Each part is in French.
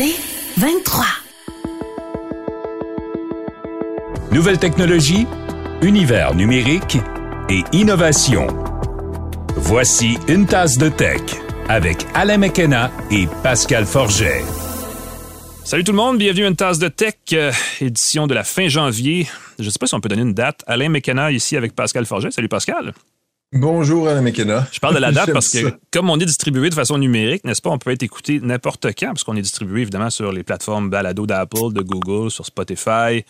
C'est 23. Nouvelle technologie, univers numérique et innovation. Voici une tasse de tech avec Alain McKenna et Pascal Forget. Salut tout le monde, bienvenue à une tasse de tech, euh, édition de la fin janvier. Je ne sais pas si on peut donner une date. Alain McKenna ici avec Pascal Forget. Salut Pascal. Bonjour Alain McKenna. Je parle de la date parce que comme on est distribué de façon numérique, n'est-ce pas, on peut être écouté n'importe quand parce qu'on est distribué évidemment sur les plateformes balado d'Apple, de Google, sur Spotify.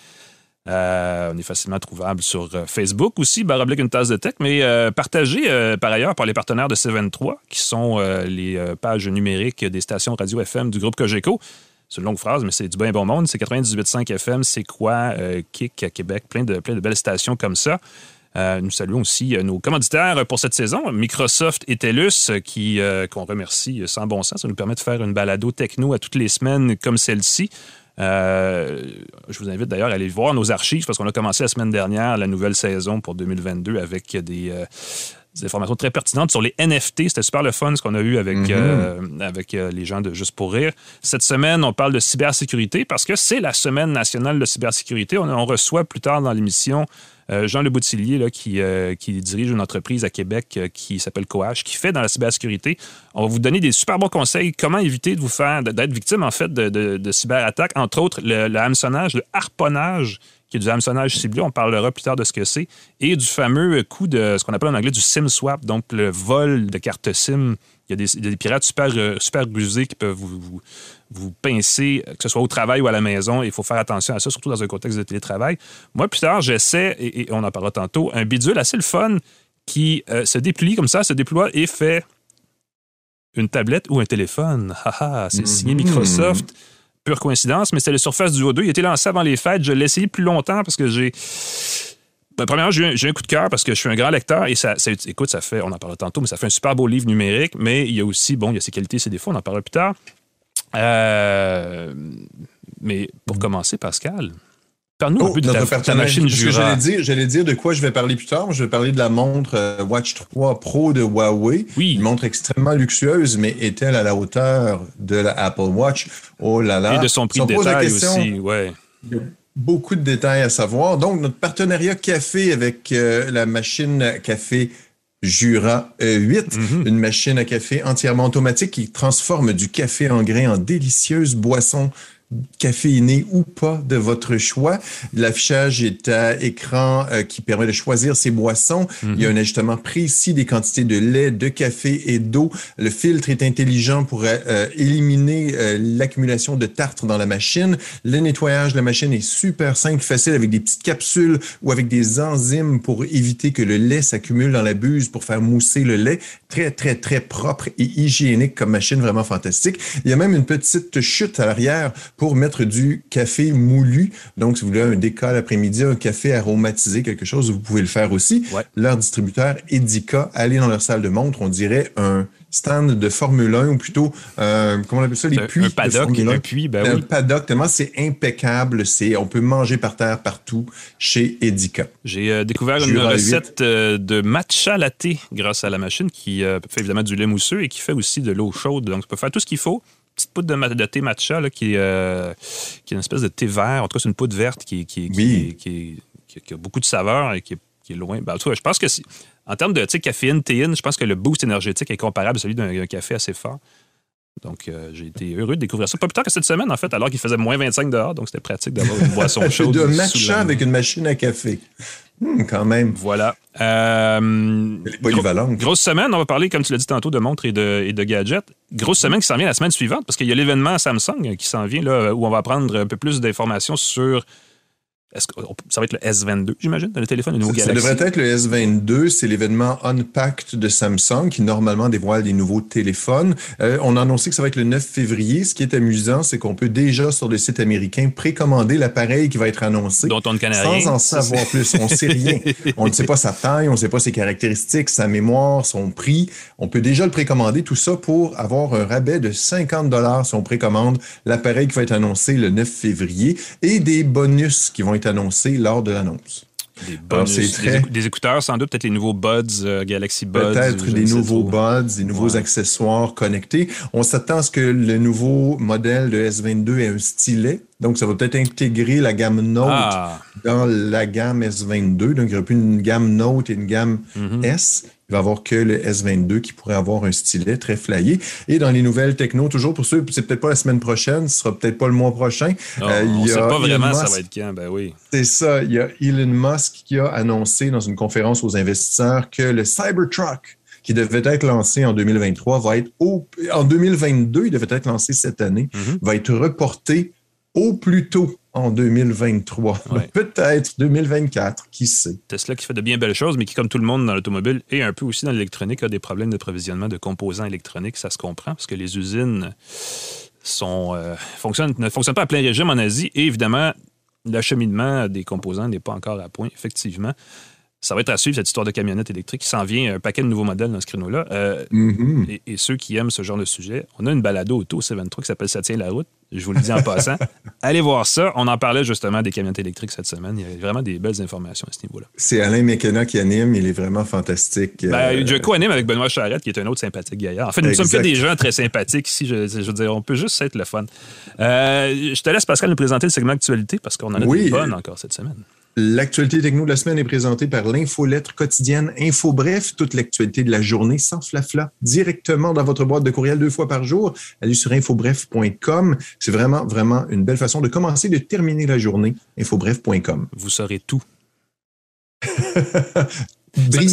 Euh, on est facilement trouvable sur euh, Facebook aussi, baroblique une tasse de tech, mais euh, partagé par ailleurs par les partenaires de C23, qui sont les pages numériques des stations radio FM du groupe Cogeco. C'est une longue phrase, mais c'est du bien bon monde. C'est 98.5 FM, c'est quoi, Kick à Québec, plein de, plein de belles stations comme ça. Nous saluons aussi nos commanditaires pour cette saison, Microsoft et TELUS, qui, qu'on remercie sans bon sens. Ça nous permet de faire une balado techno à toutes les semaines comme celle-ci. Euh, je vous invite d'ailleurs à aller voir nos archives parce qu'on a commencé la semaine dernière la nouvelle saison pour 2022 avec euh, des, informations très pertinentes sur les NFT. C'était super le fun ce qu'on a eu avec, mm-hmm. euh, avec les gens de Juste pour rire. Cette semaine, on parle de cybersécurité parce que c'est la semaine nationale de cybersécurité. On, on reçoit plus tard dans l'émission euh, Jean Le Boutillier, euh, qui, dirige une entreprise à Québec euh, qui s'appelle Coach, qui fait dans la cybersécurité. On va vous donner des super bons conseils. Comment éviter de faire, d'être victime, en fait, de, cyberattaques? Entre autres, le, hameçonnage, le harponnage qui est du hameçonnage ciblé. On parlera plus tard de ce que c'est. Et du fameux coup de ce qu'on appelle en anglais du SIM swap, donc le vol de cartes SIM. Il y a des, pirates super, super rusés qui peuvent vous, vous pincez, que ce soit au travail ou à la maison. Il faut faire attention à ça, surtout dans un contexte de télétravail. Moi, plus tard, j'essaie, et, on en parlera tantôt, un bidule assez le fun qui euh, se déplie comme ça, se déploie et fait une tablette ou un téléphone. c'est signé mhm. Microsoft. Pure coïncidence, mais c'est le Surface Duo 2. Il a été lancé avant les fêtes. Je l'ai essayé plus longtemps parce que j'ai. Ben, premièrement, j'ai un, coup de cœur parce que je suis un grand lecteur et ça, écoute, ça fait, on en parlera tantôt, mais ça fait un super beau livre numérique, mais il y a aussi, bon, il y a ses qualités, ses défauts, on en parlera plus tard. Euh, mais pour mm. commencer, Pascal, parle-nous un oh, peu de ta, machine Jura. J'allais dire, de quoi je vais parler plus tard. Je vais parler de la montre euh, Watch 3 Pro de Huawei. Oui. Une montre extrêmement luxueuse, mais est-elle à la hauteur de la Apple Watch? Oh là là. Et de son prix de détail aussi, ouais. Beaucoup de détails à savoir. Donc, notre partenariat café avec euh, la machine café Jura 8, e mhm. une machine à café entièrement automatique qui transforme du café en grain en délicieuse boisson caféiné ou pas de votre choix. L'affichage est à écran euh, qui permet de choisir ses boissons. Il y a mhm. un ajustement précis des quantités de lait, de café et d'eau. Le filtre est intelligent pour euh, éliminer euh, l'accumulation de tartre dans la machine. Le nettoyage de la machine est super simple, facile avec des petites capsules ou avec des enzymes pour éviter que le lait s'accumule dans la buse pour faire mousser le lait. Très, très, très propre et hygiénique comme machine, vraiment fantastique. Il y a même une petite chute à l'arrière pour mettre du café moulu. Donc, si vous voulez un décal après-midi, un café aromatisé, quelque chose, vous pouvez le faire aussi. Leur distributeur Edica, allez dans leur salle de montre, on dirait un stand de Formule 1 ou plutôt, euh, comment on appelle ça, les puits un paddock, de un puits, ben un paddock, tellement c'est impeccable, c'est, on peut manger par terre partout chez Edica. J'ai euh, découvert une recette euh, de matcha latte grâce à la machine qui fait évidemment du lait mousseux et qui fait aussi de l'eau chaude. Donc, ça peut faire tout ce qu'il faut petite poudre de, thé matcha là, qui, euh, qui, est une espèce de thé vert. En tout cas, c'est une poudre verte qui, qui, qui, a beaucoup de saveur et qui est, loin. Ben, je pense que en termes de caféine, théine, je pense que le boost énergétique est comparable à celui d'un café assez fort. Donc, euh, j'ai été heureux de découvrir ça. Pas plus tard que cette semaine, en fait, alors qu'il faisait moins 25 dehors. Donc, c'était pratique d'avoir une boisson chaude. de matcha avec une machine à café. Hmm, quand même. Voilà. Euh, grosse semaine, on va parler, comme tu l'as dit tantôt, de montres et de, et de gadgets. Grosse semaine qui s'en vient la semaine suivante, parce qu'il y a l'événement Samsung qui s'en vient, là, où on va prendre un peu plus d'informations sur est-ce que ça va être le S22, j'imagine, le téléphone, le nouveau ça, Galaxy? Ça devrait être le S22. C'est l'événement Unpacked de Samsung qui normalement dévoile des nouveaux téléphones. Euh, on a annoncé que ça va être le 9 février. Ce qui est amusant, c'est qu'on peut déjà sur le site américain précommander l'appareil qui va être annoncé. Dont on ne connaît sans rien. Sans en savoir plus. On ne sait rien. on ne sait pas sa taille, on ne sait pas ses caractéristiques, sa mémoire, son prix. On peut déjà le précommander, tout ça pour avoir un rabais de 50 dollars si on précommande l'appareil qui va être annoncé le 9 février et des bonus qui vont annoncé lors de l'annonce. Des, bonus, des, écouteurs, sans doute, peut-être les nouveaux Buds, euh, Galaxy Buds. Peut-être des nouveaux Buds, des nouveaux accessoires connectés. On s'attend à ce que le nouveau modèle de S22 ait un stylet. Donc, ça va peut-être intégrer la gamme Note ah. dans la gamme S22. Donc, il n'y aura plus une gamme Note et une gamme mm-hmm. S. Il va avoir que le S22 qui pourrait avoir un stylet très flyé. Et dans les nouvelles techno, toujours pour ceux, c'est peut-être pas la semaine prochaine, ce sera peut-être pas le mois prochain. Euh, on ne sait pas vraiment ça va être quand, ben oui. C'est ça. Il y a Elon Musk qui a annoncé dans une conférence aux investisseurs que le Cybertruck, qui devait être lancé en 2023, va être au, en 2022, il devait être lancé cette année, mm-hmm. va être reporté au plus tôt en 2023. Peut-être 2024, qui sait? Tesla qui fait de bien belles choses, mais qui, comme tout le monde dans l'automobile et un peu aussi dans l'électronique, a des problèmes de provisionnement de composants électroniques. Ça se comprend parce que les usines sont, euh, fonctionnent, ne fonctionnent pas à plein régime en Asie et évidemment, l'acheminement des composants n'est pas encore à point, effectivement. Ça va être à suivre, cette histoire de camionnette électrique. Il s'en vient un paquet de nouveaux modèles dans ce créneau-là. Euh, mm-hmm. et, ceux qui aiment ce genre de sujet, on a une balado auto C23 qui s'appelle Ça tient la route. Je vous le dis en passant. Allez voir ça. On en parlait justement des camionnettes électriques cette semaine. Il y a vraiment des belles informations à ce niveau-là. C'est Alain McKenna qui anime. Il est vraiment fantastique. Ben, je co-anime avec Benoît Charette, qui est un autre sympathique gaillard. En fait, nous sommes que des gens très sympathiques ici. Je, veux dire, on peut juste être le fun. Euh, je te laisse, Pascal, nous présenter le segment actualité parce qu'on en a oui. des bonnes encore cette semaine. L'actualité techno de la semaine est présentée par l'infolettre quotidienne Info Bref. Toute l'actualité de la journée sans flafla directement dans votre boîte de courriel deux fois par jour. Allez sur infobref.com. C'est vraiment, vraiment une belle façon de commencer, de terminer la journée. Infobref.com. Vous saurez tout.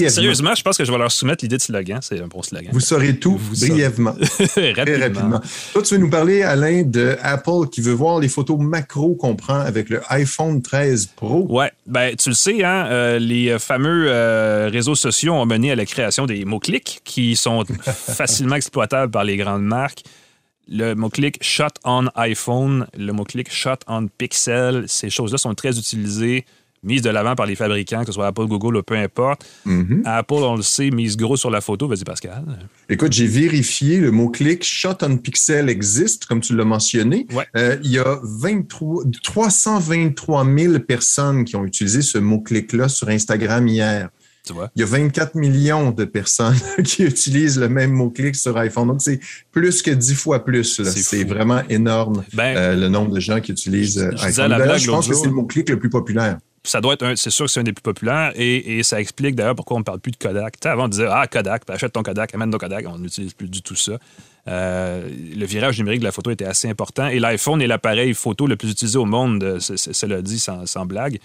Sérieusement, je pense que je vais leur soumettre l'idée de slogan. C'est un bon slogan. Vous saurez tout brièvement. rapidement. Toi, tu veux nous parler, Alain, de Apple qui veut voir les photos macro qu'on prend avec le iPhone 13 Pro? Ouais, ben tu le sais, hein, euh, les fameux euh, réseaux sociaux ont mené à la création des mots-clics qui sont facilement exploitables par les grandes marques. Le mot-clic Shot on iPhone, le mot-clic Shot on Pixel, ces choses-là sont très utilisées mise de l'avant par les fabricants, que ce soit Apple, Google ou peu importe. Mm-hmm. Apple, on le sait, mise gros sur la photo. Vas-y, Pascal. Écoute, j'ai vérifié, le mot-clic Shot on Pixel existe, comme tu l'as mentionné. Euh, il y a 23, 323 000 personnes qui ont utilisé ce mot-clic-là sur Instagram hier. Tu vois? Il y a 24 millions de personnes qui utilisent le même mot-clic sur iPhone. Donc, c'est plus que 10 fois plus. C'est vraiment énorme ben, euh, le nombre de gens qui utilisent iPhone. je pense que c'est le mot-clic le plus populaire ça doit être c'est sûr que c'est un des plus populaires et, ça explique d'ailleurs pourquoi on ne parle plus de Kodak. avant, on disait Ah, Kodak, achète ton Kodak, amène ton Kodak. On n'utilise plus du tout ça. Euh, le virage numérique de la photo était assez important et l'iPhone est l'appareil photo le plus utilisé au monde, cela dit sans, sans blague.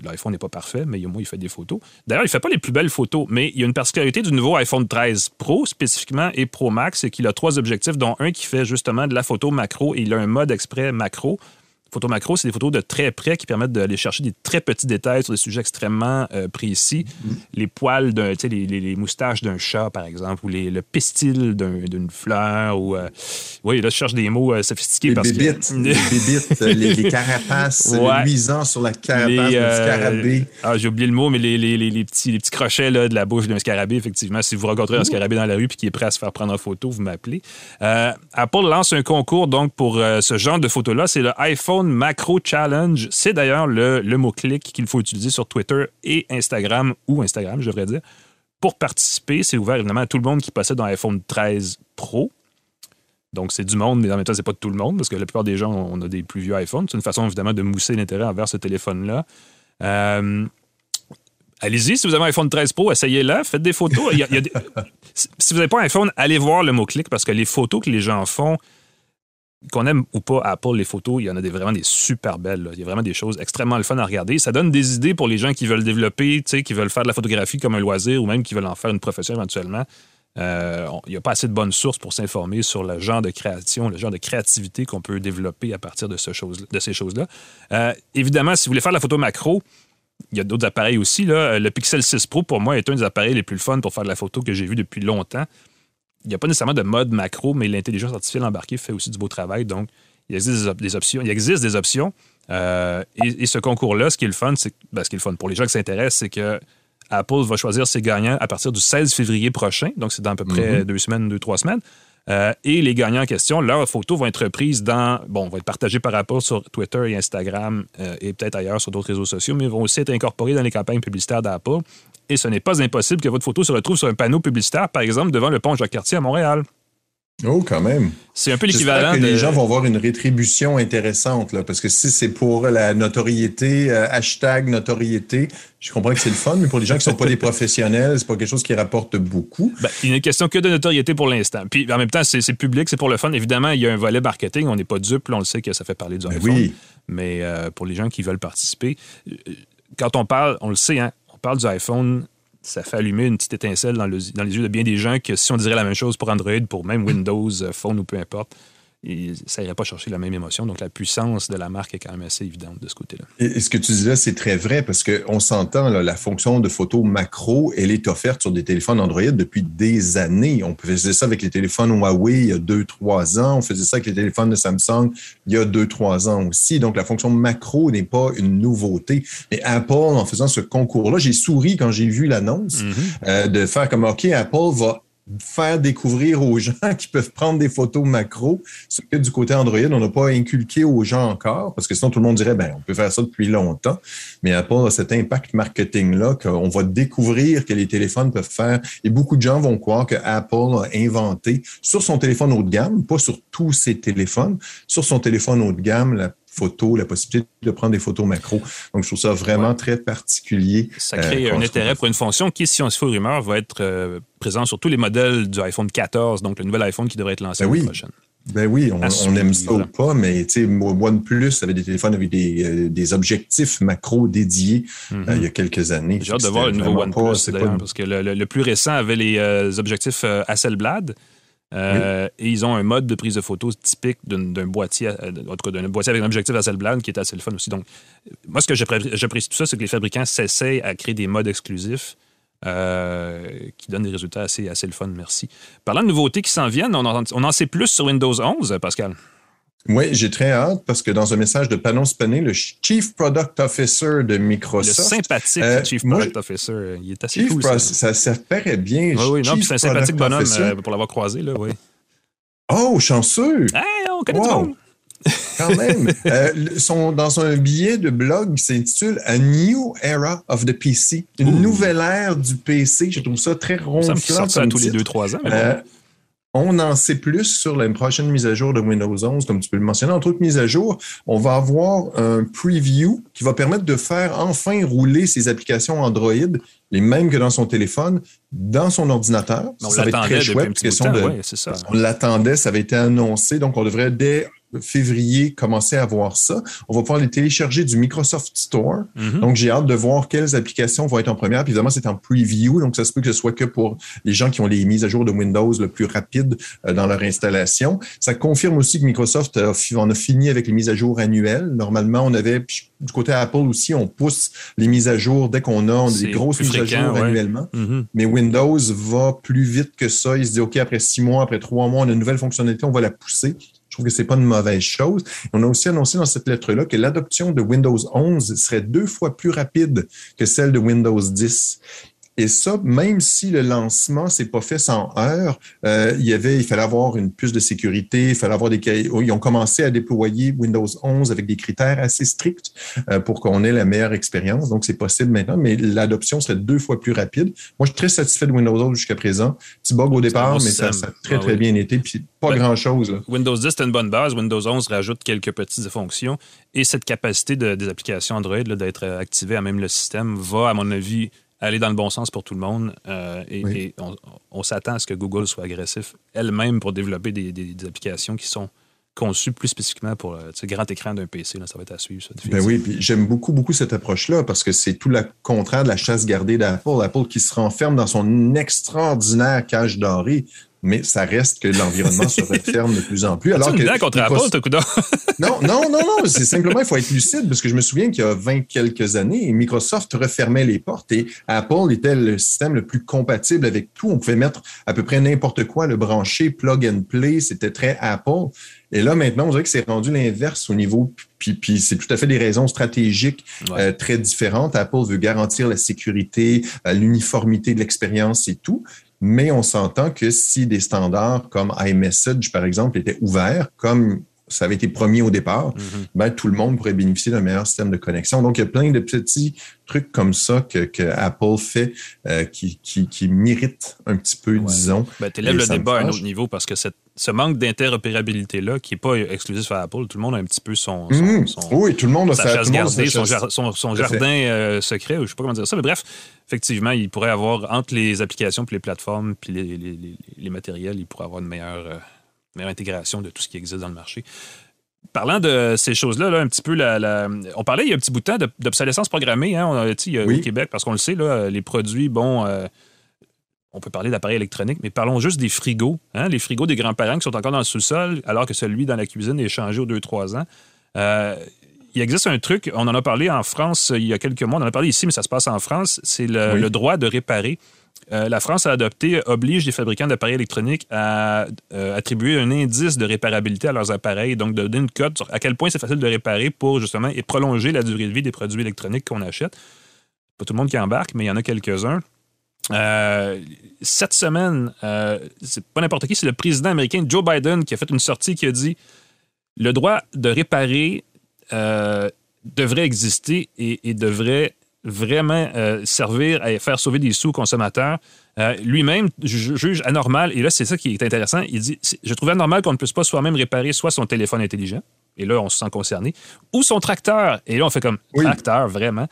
L'iPhone n'est pas parfait, mais au moins, il fait des photos. D'ailleurs, il ne fait pas les plus belles photos, mais il y a une particularité du nouveau iPhone 13 Pro spécifiquement et Pro Max, c'est qu'il a trois objectifs, dont un qui fait justement de la photo macro et il a un mode exprès macro Photos macro, c'est des photos de très près qui permettent d'aller chercher des très petits détails sur des sujets extrêmement euh, précis. Mm-hmm. Les poils, d'un, les, les, les, moustaches d'un chat, par exemple, ou les, le pistil d'une fleur. Ou, euh, oui, là, je cherche des mots euh, sophistiqués. Les parce bébites, que... les, bébites les, carapaces, ouais. luisants sur la carapace d'un scarabée. Ah, j'ai oublié le mot, mais les, petits, les petits crochets là, de la bouche d'un scarabée, effectivement. Si vous rencontrez un scarabée dans la rue et qui est prêt à se faire prendre en photo, vous m'appelez. Apple lance un concours donc pour ce genre de photos-là. C'est le iPhone Macro Challenge. C'est d'ailleurs le, mot-clic qu'il faut utiliser sur Twitter et Instagram, ou Instagram, je devrais dire. Pour participer, c'est ouvert évidemment à tout le monde qui possède un iPhone 13 Pro. Donc, c'est du monde, mais en même temps, c'est pas de tout le monde, parce que la plupart des gens, on a des plus vieux iPhones. C'est une façon, évidemment, de mousser l'intérêt envers ce téléphone-là. Euh, allez-y, si vous avez un iPhone 13 Pro, essayez-le, faites des photos. si vous n'avez pas un iPhone, allez voir le mot-clic, parce que les photos que les gens font, qu'on aime ou pas Apple, les photos, il y en a vraiment des super belles. Il y a vraiment des choses extrêmement le fun à regarder. Ça donne des idées pour les gens qui veulent développer, qui veulent faire de la photographie comme un loisir ou même qui veulent en faire une profession éventuellement. Euh, il n'y a pas assez de bonnes sources pour s'informer sur le genre de création, le genre de créativité qu'on peut développer à partir de, ces choses-là. Euh, évidemment, si vous voulez faire de la photo macro, il y a d'autres appareils aussi. Là. Le Pixel 6 Pro, pour moi, est un des appareils les plus fun pour faire de la photo que j'ai vu depuis longtemps il n'y a pas nécessairement de mode macro, mais l'intelligence artificielle embarquée fait aussi du beau travail. Donc, il existe des, options. Il existe des options. Euh, et, ce concours-là, ce qui est le fun, c'est ben, ce qui est le fun pour les gens qui s'intéressent, c'est que Apple va choisir ses gagnants à partir du 16 février prochain. Donc, c'est dans à peu près mm-hmm. deux semaines, deux, trois semaines. Euh, et les gagnants en question, leurs photos vont être prises dans, bon, vont être partagées par rapport sur Twitter et Instagram euh, et peut-être ailleurs sur d'autres réseaux sociaux, mais vont aussi être incorporées dans les campagnes publicitaires d'Apple. Et ce n'est pas impossible que votre photo se retrouve sur un panneau publicitaire, par exemple, devant le pont Jacques-Cartier à Montréal. Oh, quand même. C'est un peu l'équivalent. que les gens vont avoir une rétribution intéressante, là, parce que si c'est pour la notoriété, euh, hashtag notoriété, je comprends que c'est le fun, mais pour les gens qui ne sont pas des professionnels, c'est pas quelque chose qui rapporte beaucoup. Ben, il n'est question que de notoriété pour l'instant. Puis en même temps, c'est public, c'est pour le fun. Évidemment, il y a un volet marketing, on n'est pas dupe, on le sait que ça fait parler du ben iPhone. Oui. Mais euh, pour les gens qui veulent participer, euh, quand on parle, on le sait, hein, parle du iPhone ça fait allumer une petite étincelle dans, les yeux de bien des gens que si on dirait la même chose pour Android, pour même Windows euh, Phone ou peu importe, ça n'irait pas chercher la même émotion. Donc, la puissance de la marque est quand même assez évidente de ce côté-là. Et, ce que tu dis là, c'est très vrai parce qu'on s'entend, la fonction de photo macro, elle est offerte sur des téléphones Android depuis des années. On faisait ça avec les téléphones Huawei il y a deux, trois ans. On faisait ça avec les téléphones de Samsung il y a deux, trois ans aussi. Donc, la fonction macro n'est pas une nouveauté. Mais Apple, en faisant ce concours-là, j'ai souri quand j'ai vu l'annonce mm-hmm. euh, de faire comme, OK, Apple va faire découvrir aux gens qui peuvent prendre des photos macro, ce que du côté Android, on n'a pas inculqué aux gens encore, parce que sinon tout le monde dirait, ben, on peut faire ça depuis longtemps, mais à part cet impact marketing-là, qu'on va découvrir que les téléphones peuvent faire, et beaucoup de gens vont croire que Apple a inventé sur son téléphone haut de gamme, pas sur tous ses téléphones, sur son téléphone haut de gamme, la photos, la possibilité de prendre des photos macro. Donc, je trouve ça vraiment très particulier. Ça crée euh, un intérêt pour une fonction qui, si on se fait rumeur, va être euh, présent sur tous les modèles du iPhone 14, donc le nouvel iPhone qui devrait être lancé ben l'année prochaine. Ben oui, on, aime ça ou pas, mais tu sais, OnePlus avait des téléphones avec des, euh, des objectifs macro dédiés mm-hmm. il y a quelques années. J'ai hâte de voir le nouveau OnePlus, d'ailleurs, parce que le, plus récent avait les objectifs Hasselblad, euh, et ils ont un mode de prise de photos typique d'un boîtier, euh, en tout cas d'un boîtier avec un objectif Hasselblad qui est assez le fun aussi. Donc, moi, ce que j'apprécie tout ça, c'est que les fabricants s'essayent à créer des modes exclusifs euh, qui donnent des résultats assez, assez le fun. Merci. Parlant de nouveautés qui s'en viennent, on en, on en sait plus sur Windows 11, Pascal? Oui, j'ai très hâte parce que dans un message de Panos Panay, le Chief Product Officer de Microsoft. Le sympathique euh, Chief Product Officer. Il est assez cool. Ça. ça. paraît bien. Oui, oui, non, c'est un sympathique bonhomme euh, pour l'avoir croisé, là, oui. Oh, chanceux! Hey, on connaît wow. monde. Quand même. euh, dans un billet de blog qui s'intitule A New Era of the PC. Une nouvelle ère du PC. Je trouve ça très ronflant. Ça me ça tous les deux, trois ans. Mais on en sait plus sur la prochaine mise à jour de Windows 11, comme tu peux le mentionner. Entre autres mises à jour, on va avoir un preview qui va permettre de faire enfin rouler ces applications Android, les mêmes que dans son téléphone, dans son ordinateur. On ça va être très chouette. Question de, On l'attendait, ça avait été annoncé, donc on devrait dès février commencer à voir ça. On va pouvoir les télécharger du Microsoft Store. Mhm. Donc, j'ai hâte de voir quelles applications vont être en première. Puis, évidemment, c'est en preview, donc ça se peut que ce soit que pour les gens qui ont les mises à jour de Windows le plus rapide euh, dans leur installation. Ça confirme aussi que Microsoft en a fini avec les mises à jour annuelles. Normalement, on avait, du côté Apple aussi, on pousse les mises à jour dès qu'on a des grosses mises à jour annuellement. Mhm. Mais Windows va plus vite que ça. Il se dit, OK, après six mois, après trois mois, on a une nouvelle fonctionnalité, on va la pousser. Je trouve que c'est pas une mauvaise chose. On a aussi annoncé dans cette lettre-là que l'adoption de Windows 11 serait deux fois plus rapide que celle de Windows 10. Et ça, même si le lancement s'est pas fait sans heure, euh, il y avait, il fallait avoir une puce de sécurité, il fallait avoir des, ils ont commencé à déployer Windows 11 avec des critères assez stricts euh, pour qu'on ait la meilleure expérience. Donc, c'est possible maintenant, mais l'adoption serait deux fois plus rapide. Moi, je suis très satisfait de Windows 11 jusqu'à présent. Petit bug au départ, mais ça, a très, ah très bien été. Puis, pas ben, grand-chose. Windows 10, c'est une bonne base. Windows 11 rajoute quelques petites fonctions. Et cette capacité de, des applications Android d'être activée à même le système va, à mon avis, aller dans le bon sens pour tout le monde. Euh, et, on, s'attend à ce que Google soit agressif elle-même pour développer des, applications qui sont conçues plus spécifiquement pour euh, le grand écran d'un PC. Là, ça va être à suivre. Ça, ben oui, puis j'aime beaucoup, beaucoup cette approche-là parce que c'est tout le contraire de la chasse gardée d'Apple. Apple qui se renferme dans son extraordinaire cage dorée mais ça reste que l'environnement se referme de plus en plus. Alors que contre Apple, coup Non, non, non, non. C'est simplement, il faut être lucide parce que je me souviens qu'il y a 20 quelques années, Microsoft refermait les portes et Apple était le système le plus compatible avec tout. On pouvait mettre à peu près n'importe quoi, le brancher, plug and play. C'était très Apple. Et là, maintenant, on dirait que c'est rendu l'inverse au niveau, puis, puis c'est tout à fait des raisons stratégiques euh, très différentes. Apple veut garantir la sécurité, euh, l'uniformité de l'expérience et tout. Mais on s'entend que si des standards comme iMessage, par exemple, étaient ouverts, comme ça avait été promis au départ, mm-hmm. ben, tout le monde pourrait bénéficier d'un meilleur système de connexion. Donc, il y a plein de petits trucs comme ça que, Apple fait euh, qui, qui, méritent un petit peu, disons. Ben, tu élèves le débat à un autre niveau parce que ce manque d'interopérabilité-là, qui n'est pas exclusif à Apple, tout le monde a un petit peu son. Mm-hmm. oui, tout le monde a sa, chasse gardée, son, jardin euh, secret, ou je ne sais pas comment dire ça. Mais bref, effectivement, il pourrait avoir, entre les applications, puis les plateformes, puis les, matériels, il pourrait avoir une meilleure. Euh, meilleure intégration de tout ce qui existe dans le marché. Parlant de ces choses-là, un petit peu, la, on parlait il y a un petit bout de temps d'obsolescence programmée hein, on a, dit, au Québec, parce qu'on le sait, là, les produits, bon, euh, on peut parler d'appareils électroniques, mais parlons juste des frigos. Hein, les frigos des grands-parents qui sont encore dans le sous-sol, alors que celui dans la cuisine est changé aux 2-3 ans. Euh, il existe un truc, on en a parlé en France il y a quelques mois, on en a parlé ici, mais ça se passe en France, c'est le droit de réparer. Euh, la France a adopté oblige les fabricants d'appareils électroniques à euh, attribuer un indice de réparabilité à leurs appareils, donc de donner une cote sur à quel point c'est facile de réparer pour justement prolonger la durée de vie des produits électroniques qu'on achète. Pas tout le monde qui embarque, mais il y en a quelques-uns. Euh, cette semaine, c'est pas n'importe qui, c'est le président américain Joe Biden qui a fait une sortie qui a dit le droit de réparer devrait exister et devrait vraiment euh, servir à faire sauver des sous aux consommateurs. Euh, lui-même juge anormal, et là, c'est ça qui est intéressant. Il dit Je trouve anormal qu'on ne puisse pas soi-même réparer soit son téléphone intelligent, et là, on se sent concerné, ou son tracteur. Et là, on fait comme tracteur, vraiment.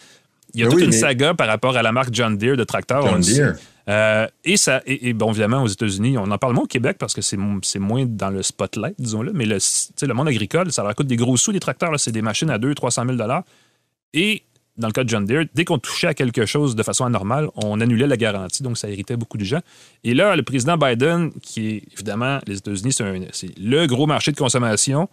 Il y a toute une saga par rapport à la marque John Deere de tracteur. John Deere. Euh, et, ça, et, bon, évidemment, aux États-Unis, on en parle moins au Québec parce que c'est moins dans le spotlight, disons-le, mais le, le monde agricole, ça leur coûte des gros sous, des tracteurs. C'est des machines à 200-300 000 Et dans le cas de John Deere, dès qu'on touchait à quelque chose de façon anormale, on annulait la garantie, donc ça irritait beaucoup de gens. Et là, le président Biden, qui est évidemment, les États-Unis, c'est le gros marché de consommation,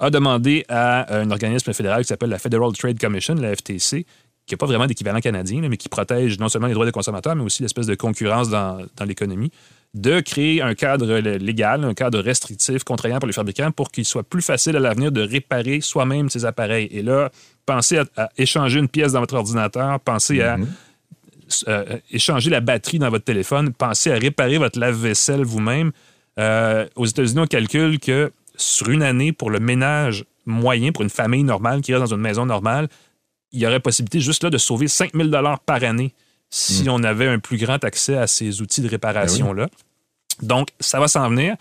a demandé à un organisme fédéral qui s'appelle la Federal Trade Commission, la FTC, qui n'a pas vraiment d'équivalent canadien, mais qui protège non seulement les droits des consommateurs, mais aussi l'espèce de concurrence dans, dans l'économie, de créer un cadre légal, un cadre restrictif, contraignant pour les fabricants pour qu'il soit plus facile à l'avenir de réparer soi-même ces appareils. Et là, pensez à, échanger une pièce dans votre ordinateur, pensez à mhm. euh, échanger la batterie dans votre téléphone, pensez à réparer votre lave-vaisselle vous-même. Euh, aux États-Unis, on calcule que sur une année, pour le ménage moyen, pour une famille normale qui reste dans une maison normale, il y aurait possibilité juste là de sauver 5000 dollars par année si mhm. on avait un plus grand accès à ces outils de réparation-là. Ben Donc, ça va s'en venir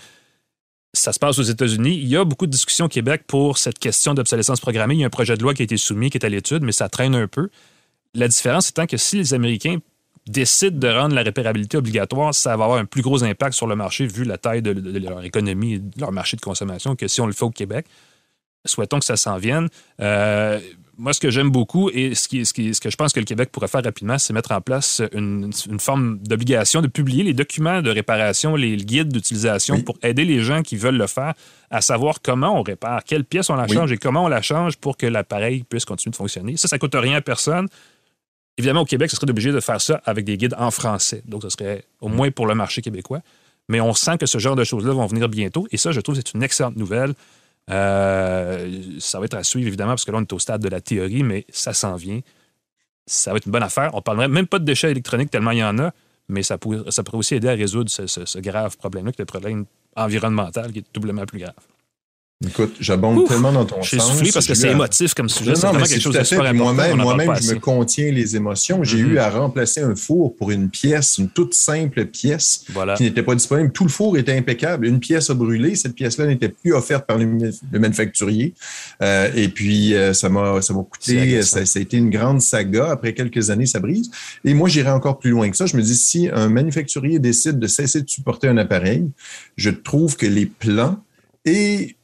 ça se passe aux États-Unis. Il y a beaucoup de discussions au Québec pour cette question d'obsolescence programmée. Il y a un projet de loi qui a été soumis, qui est à l'étude, mais ça traîne un peu. La différence étant que si les Américains décident de rendre la réparabilité obligatoire, ça va avoir un plus gros impact sur le marché vu la taille de, leur économie et de leur marché de consommation que si on le fait au Québec. Souhaitons que ça s'en vienne. Euh, moi, ce que j'aime beaucoup et ce, qui, ce, ce, que je pense que le Québec pourrait faire rapidement, c'est mettre en place une, forme d'obligation de publier les documents de réparation, les guides d'utilisation pour aider les gens qui veulent le faire à savoir comment on répare, quelle pièce on la change et comment on la change pour que l'appareil puisse continuer de fonctionner. Ça, ça ne coûte rien à personne. Évidemment, au Québec, ce serait obligé de faire ça avec des guides en français. Donc, ce serait au moins pour le marché québécois. Mais on sent que ce genre de choses-là vont venir bientôt. Et ça, je trouve, c'est une excellente nouvelle. Euh, ça va être à suivre, évidemment, parce que là, on est au stade de la théorie, mais ça s'en vient. Ça va être une bonne affaire. On ne parlerait même pas de déchets électroniques tellement il y en a, mais ça pourrait, aussi aider à résoudre ce, ce grave problème-là, qui est le problème environnemental, qui est doublement plus grave. Écoute, j'abonde tellement dans ton sens. J'ai soufflé parce que c'est émotif comme sujet. C'est quelque chose de super Moi-même, moi-même, je me contiens les émotions. J'ai eu mm-hmm. à remplacer un four pour une pièce, une toute simple pièce qui n'était pas disponible. Tout le four était impeccable. Une pièce a brûlé. Cette pièce-là n'était plus offerte par le, manufacturier. Euh, et puis, euh, ça m'a ça m'a coûté, ça, ça, a été une grande saga. Après quelques années, ça brise. Et moi, j'irai encore plus loin que ça. Je me dis, si un manufacturier décide de cesser de supporter un appareil, je trouve que les plans et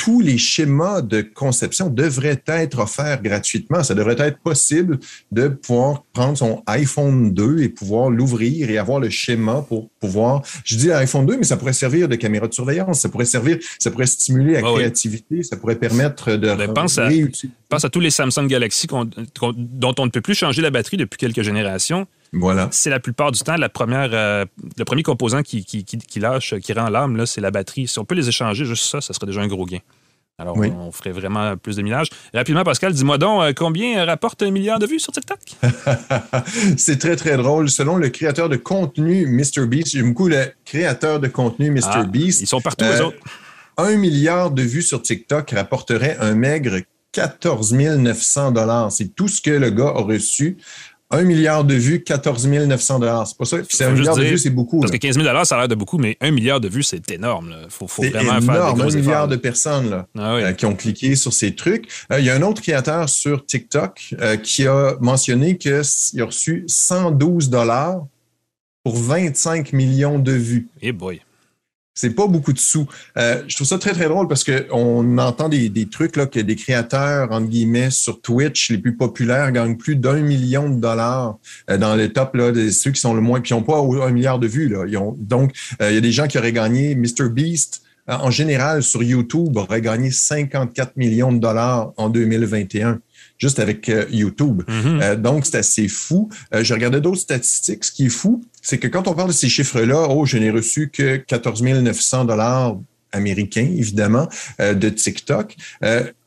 tous les schémas de conception devraient être offerts gratuitement. Ça devrait être possible de pouvoir prendre son iPhone 2 et pouvoir l'ouvrir et avoir le schéma pour pouvoir, je dis iPhone 2, mais ça pourrait servir de caméra de surveillance, ça pourrait servir, ça pourrait stimuler la créativité, ça pourrait permettre de ben, pense, à, pense à tous les Samsung Galaxy dont on ne peut plus changer la batterie depuis quelques générations. Voilà. C'est la plupart du temps la première, euh, le premier composant qui, qui, lâche, qui rend l'âme, c'est la batterie. Si on peut les échanger, juste ça, ça serait déjà un gros gain. Alors, on ferait vraiment plus de millage. Rapidement, Pascal, dis-moi donc, euh, combien rapporte un milliard de vues sur TikTok? c'est très, très drôle. Selon le créateur de contenu MrBeast, j'aime beaucoup le créateur de contenu MrBeast. Ah, ils sont partout, autres. Un milliard de vues sur TikTok rapporterait un maigre 14 900 dollars. C'est tout ce que le gars a reçu. Un milliard de vues, 14 900 dollars. C'est pas ça. c'est un milliard de vues, c'est beaucoup. Parce que 15 000 ça a l'air de beaucoup, mais un milliard de vues, c'est énorme. Il faut, faut vraiment énorme, faire des un milliard de personnes là, ah euh, qui ont cliqué sur ces trucs. Euh, il y a un autre créateur sur TikTok euh, qui a mentionné qu'il a reçu 112 dollars pour 25 millions de vues. Eh boy. C'est pas beaucoup de sous. Euh, je trouve ça très, très drôle parce qu'on entend des, des, trucs que des créateurs, entre guillemets, sur Twitch, les plus populaires, gagnent plus d'un million de dollars euh, dans le top là, de ceux qui sont le moins, puis ils n'ont pas un milliard de vues. Donc, euh, il y a des gens qui auraient gagné Mr. Beast. En général, sur YouTube, aurait gagné 54 millions de dollars en 2021 juste avec euh, YouTube. Mm-hmm. Euh, donc, c'est assez fou. Euh, je regardais d'autres statistiques. Ce qui est fou, c'est que quand on parle de ces chiffres-là, oh, je n'ai reçu que 14 900 dollars américains, évidemment, de TikTok.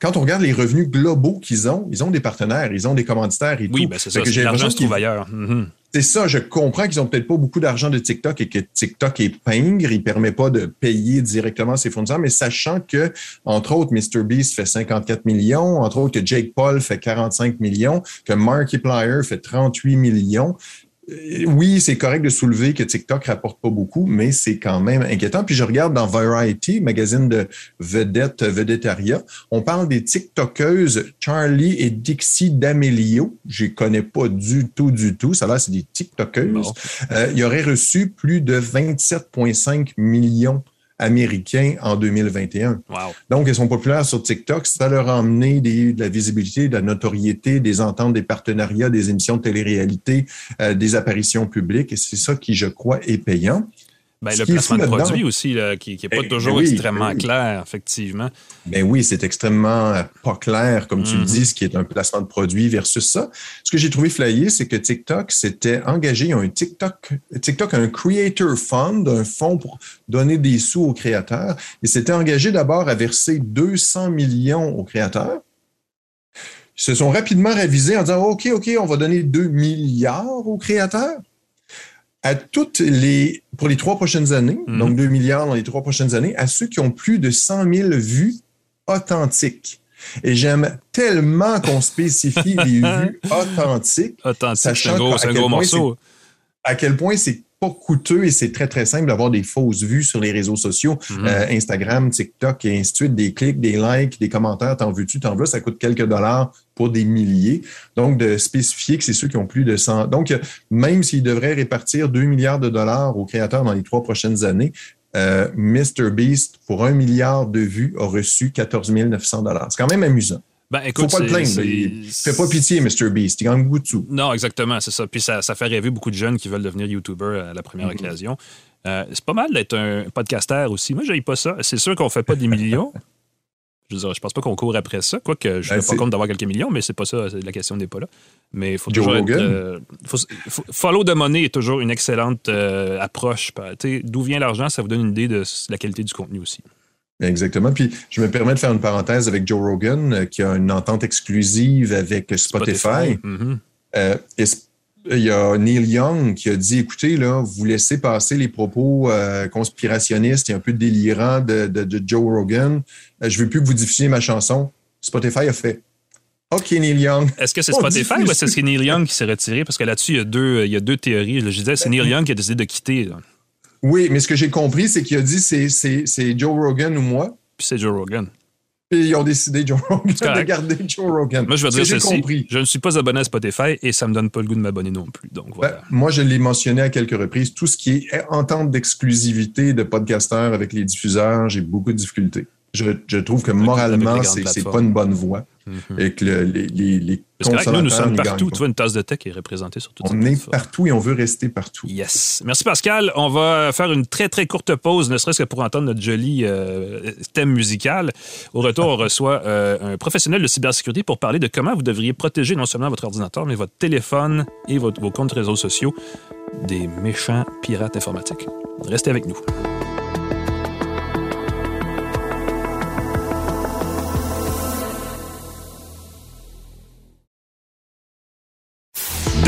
quand on regarde les revenus globaux qu'ils ont, ils ont des partenaires, ils ont des commanditaires et tout. Oui, ben c'est ça. L'argent se trouve ailleurs. Mm-hmm. C'est ça, je comprends qu'ils ont peut-être pas beaucoup d'argent de TikTok et que TikTok est pingre, il permet pas de payer directement ses fournisseurs, mais sachant que, entre autres, MrBeast fait 54 millions, entre autres que Jake Paul fait 45 millions, que Markiplier fait 38 millions, oui, c'est correct de soulever que TikTok rapporte pas beaucoup, mais c'est quand même inquiétant. Puis je regarde dans Variety, magazine de vedette, vedettaria, on parle des TikTokeuses Charlie et Dixie D'Amelio. Je les connais pas du tout, du tout. Ça là, c'est des TikTokeuses. Euh, il aurait reçu plus de 27,5 millions américains en 2021. Donc, elles sont populaires sur TikTok. Ça leur a emmené de la visibilité, de la notoriété, des ententes, des partenariats, des émissions de télé-réalité, euh, des apparitions publiques. Et c'est ça qui, je crois, est payant. Ben, le placement de produit aussi, qui n'est pas ben, toujours ben extrêmement clair, effectivement. Ben oui, c'est extrêmement euh, pas clair, comme tu le mm-hmm. dis, ce qui est un placement de produit versus ça. Ce que j'ai trouvé flyé, c'est que TikTok s'était engagé, un TikTok, TikTok a un Creator Fund, un fonds pour donner des sous aux créateurs. Il s'était engagé d'abord à verser 200 millions aux créateurs. Ils se sont rapidement révisés en disant, OK, OK, on va donner 2 milliards aux créateurs à toutes les, pour les trois prochaines années, mhm. donc 2 milliards dans les trois prochaines années, à ceux qui ont plus de 100 000 vues authentiques. Et j'aime tellement qu'on spécifie les vues authentiques. Authentique, c'est un gros, un gros morceau. À quel point c'est coûteux et c'est très, très simple d'avoir des fausses vues sur les réseaux sociaux, mhm. euh, Instagram, TikTok et ainsi de suite, des clics, des likes, des commentaires, t'en veux-tu, t'en veux, ça coûte quelques dollars pour des milliers. Donc, de spécifier que c'est ceux qui ont plus de 100. Donc, même s'ils devraient répartir 2 milliards de dollars aux créateurs dans les trois prochaines années, euh, MrBeast, pour un milliard de vues, a reçu 14 900 dollars. C'est quand même amusant. Ben, écoute, Faut pas le plaindre. Il fait pas pitié, Mr. Beast. Il gagne beaucoup de sous. Non, exactement, c'est ça. Puis ça, fait rêver beaucoup de jeunes qui veulent devenir YouTuber à la première mm-hmm. occasion. Euh, c'est pas mal d'être un podcaster aussi. Moi, je pas ça. C'est sûr qu'on fait pas des millions. je veux je pense pas qu'on court après ça. Quoique, je ne ben, pas compte d'avoir quelques millions, mais c'est pas ça. La question n'est pas là. Mais il faut toujours être. Euh, follow de money est toujours une excellente euh, approche. D'où vient l'argent, ça vous donne une idée de la qualité du contenu aussi. Exactement. Puis je me permets de faire une parenthèse avec Joe Rogan, euh, qui a une entente exclusive avec Spotify. Mm-hmm. Euh, il y a Neil Young qui a dit écoutez, là, vous laissez passer les propos euh, conspirationnistes et un peu délirants de, Joe Rogan. je ne veux plus que vous diffusiez ma chanson. Spotify a fait OK, Neil Young. Est-ce que c'est Spotify ou est-ce que c'est Neil Young qui s'est retiré? Parce que là-dessus, il y a deux, il y a deux théories. Je disais, c'est Neil Young qui a décidé de quitter. Oui, mais ce que j'ai compris, c'est qu'il a dit c'est, c'est, Joe Rogan ou moi. Puis c'est Joe Rogan. Puis ils ont décidé Joe Rogan, de garder Joe Rogan. Moi, je veux dire ceci. Compris. Je ne suis pas abonné à Spotify et ça ne me donne pas le goût de m'abonner non plus. Donc, ben, moi, je l'ai mentionné à quelques reprises. Tout ce qui est entente d'exclusivité de podcasteurs avec les diffuseurs, j'ai beaucoup de difficultés. Je, je trouve que moralement, c'est, c'est pas une bonne voie. Mhm. Et que les, les, les Parce que nous, nous sommes partout. Tu vois, une tasse de tech est représentée sur tout On est partout et on veut rester partout. Yes. Merci, Pascal. On va faire une très, très courte pause, ne serait-ce que pour entendre notre joli euh, thème musical. Au retour, on reçoit euh, un professionnel de cybersécurité pour parler de comment vous devriez protéger non seulement votre ordinateur, mais votre téléphone et vos comptes réseaux sociaux des méchants pirates informatiques. Restez avec nous.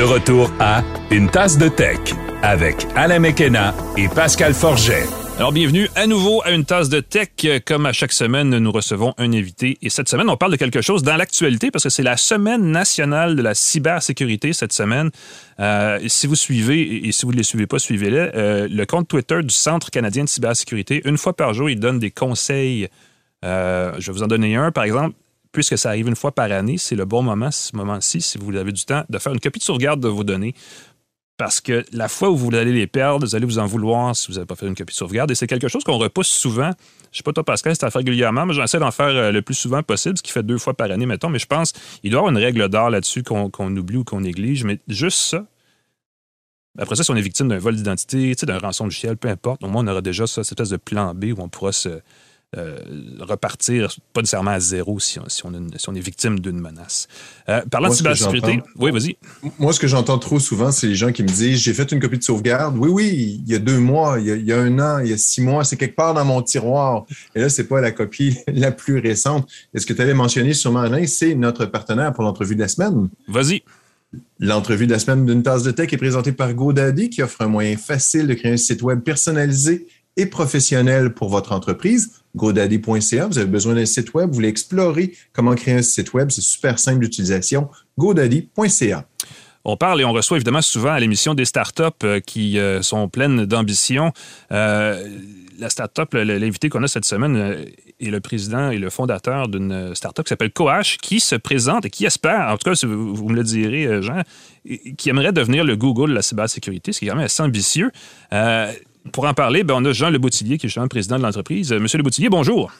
Retour à Une tasse de tech avec Alain Mekena et Pascal Forget. Alors, bienvenue à nouveau à une tasse de tech. Comme à chaque semaine, nous recevons un invité. Et cette semaine, on parle de quelque chose dans l'actualité parce que c'est la semaine nationale de la cybersécurité cette semaine. Euh, si vous suivez, et si vous ne les suivez pas, suivez-les, euh, le compte Twitter du Centre canadien de cybersécurité, une fois par jour, il donne des conseils. Euh, je vais vous en donner un, par exemple. Puisque ça arrive une fois par année, c'est le bon moment, ce moment-ci, si vous avez du temps, de faire une copie de sauvegarde de vos données parce que la fois où vous allez les perdre, vous allez vous en vouloir si vous n'avez pas fait une copie de sauvegarde. Et c'est quelque chose qu'on repousse souvent. Je sais pas toi, Pascal, si tu fait régulièrement, mais j'essaie d'en faire euh, le plus souvent possible, ce qui fait deux fois par année, mettons. Mais je pense qu'il doit y avoir une règle d'or là-dessus qu'on oublie ou qu'on néglige. Mais juste ça. Après ça, si on est victime d'un vol d'identité, d'un rançon du ciel, peu importe, au moins on aura déjà ça, cette espèce de plan B où on pourra se, euh, repartir, pas nécessairement à zéro si on, si on, est victime d'une menace. Euh, parlant de cybersécurité, oui, vas-y. Moi, ce que j'entends trop souvent, c'est les gens qui me disent J'ai fait une copie de sauvegarde. Oui, oui, il y a deux mois, il y a, un an, il y a six mois, c'est quelque part dans mon tiroir. Et là, c'est pas la copie la plus récente. Et ce que tu avais mentionné sûrement, Alain, c'est notre partenaire pour l'entrevue de la semaine. Vas-y. L'entrevue de la semaine d'une tasse de tech est présentée par GoDaddy qui offre un moyen facile de créer un site web personnalisé et professionnel pour votre entreprise godaddy.ca. Vous avez besoin d'un site web, vous voulez explorer comment créer un site web, c'est super simple d'utilisation. godaddy.ca. On parle et on reçoit évidemment souvent à l'émission des startups euh, qui euh, sont pleines d'ambition. Euh, la startup, l'invité qu'on a cette semaine est le président et le fondateur d'une startup qui s'appelle Coach, qui se présente et qui espère, en tout cas, vous, me le direz, Jean, qui aimerait devenir le Google de la cybersécurité, ce qui est quand même assez ambitieux. Pour en parler, ben, on a Jean Le Boutillier, qui est le président de l'entreprise. Euh, Monsieur Le Boutillier, bonjour.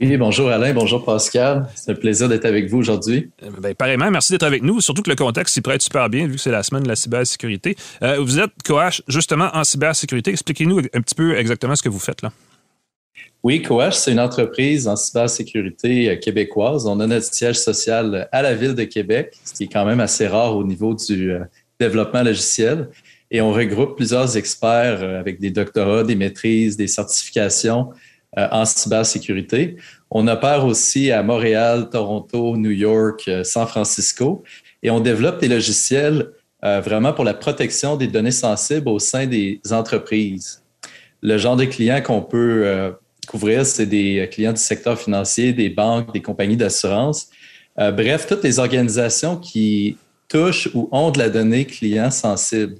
Oui, bonjour Alain, bonjour Pascal. C'est un plaisir d'être avec vous aujourd'hui. Euh, ben, pareillement, merci d'être avec nous. Surtout que le contexte s'y prête super bien vu que c'est la semaine de la cybersécurité. Euh, vous êtes Coach justement en cybersécurité. Expliquez-nous un petit peu exactement ce que vous faites là. Oui, Coach, c'est une entreprise en cybersécurité québécoise. On a notre siège social à la ville de Québec, ce qui est quand même assez rare au niveau du développement logiciel et on regroupe plusieurs experts euh, avec des doctorats, des maîtrises, des certifications euh, en cybersécurité. On opère aussi à Montréal, Toronto, New York, euh, San Francisco et on développe des logiciels vraiment pour la protection des données sensibles au sein des entreprises. Le genre de clients qu'on peut couvrir, c'est des clients du secteur financier, des banques, des compagnies d'assurance. bref, toutes les organisations qui touchent ou ont de la donnée client sensible.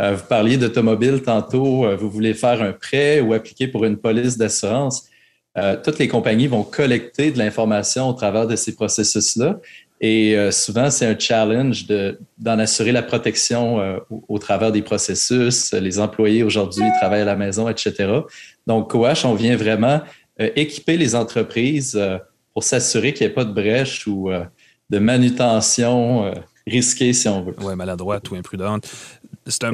Euh, vous parliez d'automobile tantôt, euh, vous voulez faire un prêt ou appliquer pour une police d'assurance. Euh, toutes les compagnies vont collecter de l'information au travers de ces processus-là. Et souvent, c'est un challenge d'en assurer la protection au, travers des processus. Les employés aujourd'hui travaillent à la maison, etc. Donc, Coach, on vient vraiment équiper les entreprises pour s'assurer qu'il n'y ait pas de brèche ou de manutention risquée, si on veut. Oui, maladroite ou imprudente. C'est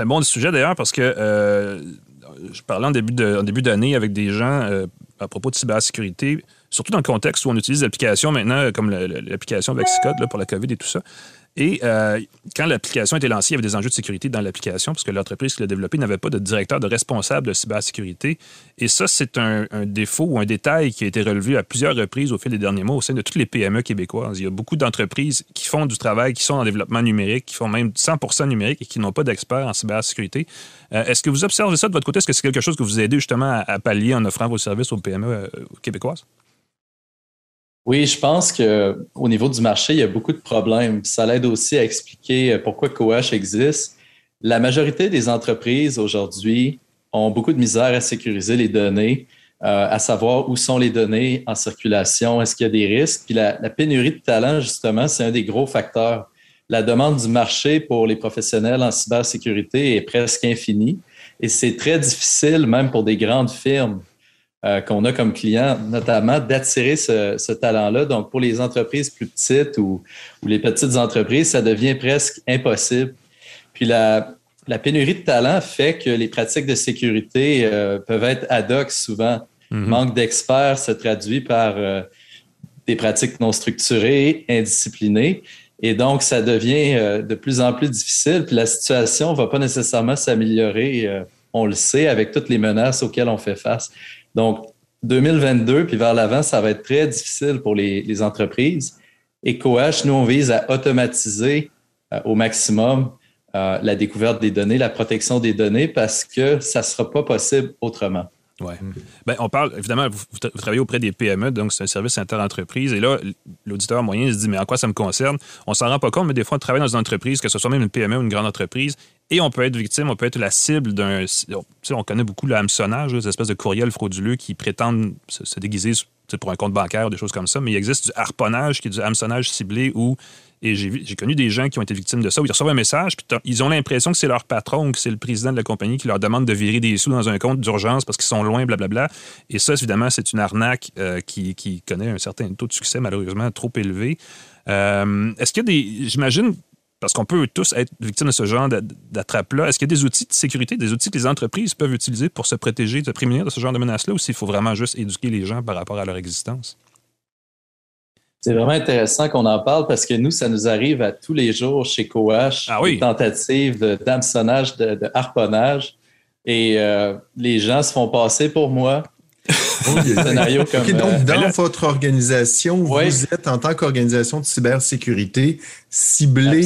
un, bon sujet d'ailleurs parce que euh, je parlais en début, de, début d'année avec des gens euh, à propos de cybersécurité, surtout dans le contexte où on utilise l'application maintenant, comme l'application Vexicode pour la COVID et tout ça. Et euh, quand l'application a été lancée, il y avait des enjeux de sécurité dans l'application parce que l'entreprise qui l'a développée n'avait pas de directeur de responsable de cybersécurité. Et ça, c'est un, défaut ou un détail qui a été relevé à plusieurs reprises au fil des derniers mois au sein de toutes les PME québécoises. Il y a beaucoup d'entreprises qui font du travail, qui sont en développement numérique, qui font même 100% numérique et qui n'ont pas d'experts en cybersécurité. Euh, est-ce que vous observez ça de votre côté? Est-ce que c'est quelque chose que vous aidez justement à, pallier en offrant vos services aux PME euh, québécoises? Oui, je pense qu'au niveau du marché, il y a beaucoup de problèmes. Ça l'aide aussi à expliquer euh, pourquoi Coach existe. La majorité des entreprises aujourd'hui ont beaucoup de misère à sécuriser les données, euh, à savoir où sont les données en circulation, est-ce qu'il y a des risques? Puis la, la pénurie de talent, justement, c'est un des gros facteurs. La demande du marché pour les professionnels en cybersécurité est presque infinie et c'est très difficile, même pour des grandes firmes, euh, qu'on a comme client, notamment d'attirer ce, talent-là. Donc, pour les entreprises plus petites ou, les petites entreprises, ça devient presque impossible. Puis la, pénurie de talent fait que les pratiques de sécurité euh, peuvent être ad hoc souvent. Mm-hmm. Manque d'experts se traduit par euh, des pratiques non structurées, indisciplinées. Et donc, ça devient de plus en plus difficile. Puis la situation ne va pas nécessairement s'améliorer, on le sait, avec toutes les menaces auxquelles on fait face. Donc, 2022, puis vers l'avant, ça va être très difficile pour les, entreprises. Et Coach, nous, on vise à automatiser au maximum la découverte des données, la protection des données, parce que ça ne sera pas possible autrement. Oui. Ben, on parle, évidemment, vous, travaillez auprès des PME, donc c'est un service interentreprise. Et là, l'auditeur moyen se dit, mais en quoi ça me concerne? On s'en rend pas compte, mais des fois, on travaille dans une entreprise, que ce soit même une PME ou une grande entreprise, et on peut être victime, on peut être la cible d'un. On connaît beaucoup le hameçonnage, ces espèces de courriels frauduleux qui prétendent se, déguiser pour un compte bancaire, des choses comme ça, mais il existe du harponnage qui est du hameçonnage ciblé où et j'ai connu des gens qui ont été victimes de ça, où ils reçoivent un message, puis ils ont l'impression que c'est leur patron ou que c'est le président de la compagnie qui leur demande de virer des sous dans un compte d'urgence parce qu'ils sont loin, blablabla. Et ça, évidemment, c'est une arnaque euh, qui, connaît un certain taux de succès, malheureusement, trop élevé. Euh, est-ce qu'il y a des. J'imagine parce qu'on peut tous être victimes de ce genre d'attrape-là. Est-ce qu'il y a des outils de sécurité, des outils que les entreprises peuvent utiliser pour se protéger, se prémunir de ce genre de menaces-là, ou s'il faut vraiment juste éduquer les gens par rapport à leur existence? C'est vraiment intéressant qu'on en parle parce que nous, ça nous arrive à tous les jours chez Coach, ah oui. des tentatives d'hameçonnage, de, de, harponnage. Et euh, les gens se font passer pour moi. scénario comme, donc, euh, dans votre organisation, vous êtes, en tant qu'organisation de cybersécurité, ciblé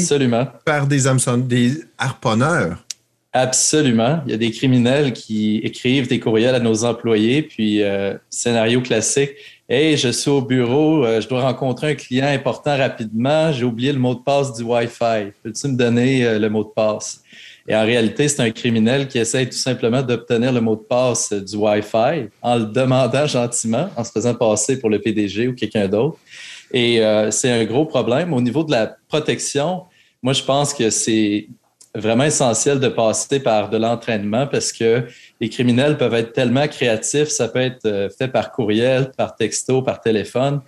par des, des harponneurs. Absolument. Il y a des criminels qui écrivent des courriels à nos employés, puis euh, scénario classique. Hey, je suis au bureau, euh, je dois rencontrer un client important rapidement, j'ai oublié le mot de passe du Wi-Fi. Peux-tu me donner euh, le mot de passe? Et en réalité, c'est un criminel qui essaie tout simplement d'obtenir le mot de passe du Wi-Fi en le demandant gentiment, en se faisant passer pour le PDG ou quelqu'un d'autre. Et c'est un gros problème. Au niveau de la protection, moi, je pense que c'est vraiment essentiel de passer par de l'entraînement parce que les criminels peuvent être tellement créatifs, ça peut être euh, fait par courriel, par texto, par téléphone,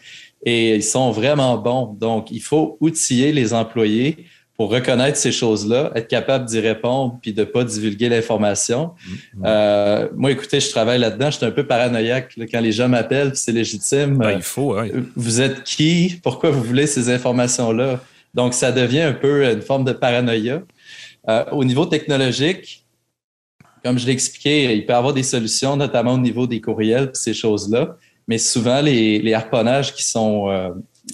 et ils sont vraiment bons. Donc, il faut outiller les employés pour reconnaître ces choses-là, être capable d'y répondre puis de pas divulguer l'information. Mm-hmm. Euh, moi, écoutez, je travaille là-dedans, je suis un peu paranoïaque quand les gens m'appellent, c'est légitime. Ben, il faut, oui. Vous êtes qui? Pourquoi vous voulez ces informations-là? Donc, ça devient un peu une forme de paranoïa. Euh, au niveau technologique, comme je l'ai expliqué, il peut y avoir des solutions, notamment au niveau des courriels, ces choses-là. Mais souvent, les, harponnages qui sont euh,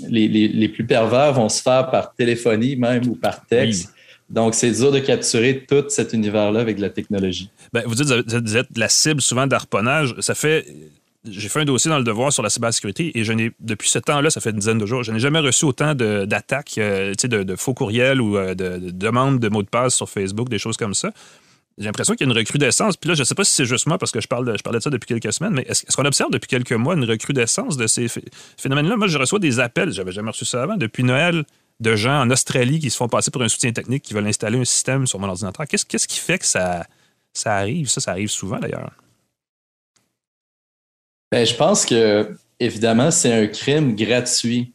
les, plus pervers vont se faire par téléphonie même ou par texte. Donc, c'est dur de capturer tout cet univers-là avec de la technologie. Bien, vous dites vous êtes la cible souvent d'harponnage. Ça fait j'ai fait un dossier dans le devoir sur la cybersécurité et je n'ai, depuis ce temps-là, ça fait une dizaine de jours, je n'ai jamais reçu autant d'attaques, euh, de, de, faux courriels ou euh, de, demandes de mots de passe sur Facebook, des choses comme ça. J'ai l'impression qu'il y a une recrudescence. Puis là, je ne sais pas si c'est juste moi parce que je, parle je parlais de ça depuis quelques semaines, mais est-ce, qu'on observe depuis quelques mois une recrudescence de ces phénomènes-là? Moi, je reçois des appels, j'avais jamais reçu ça avant, depuis Noël, de gens en Australie qui se font passer pour un soutien technique, qui veulent installer un système sur mon ordinateur. Qu'est-ce, qu'est-ce qui fait que ça, ça arrive? Ça, ça arrive souvent d'ailleurs. Ben, je pense que, évidemment, c'est un crime gratuit.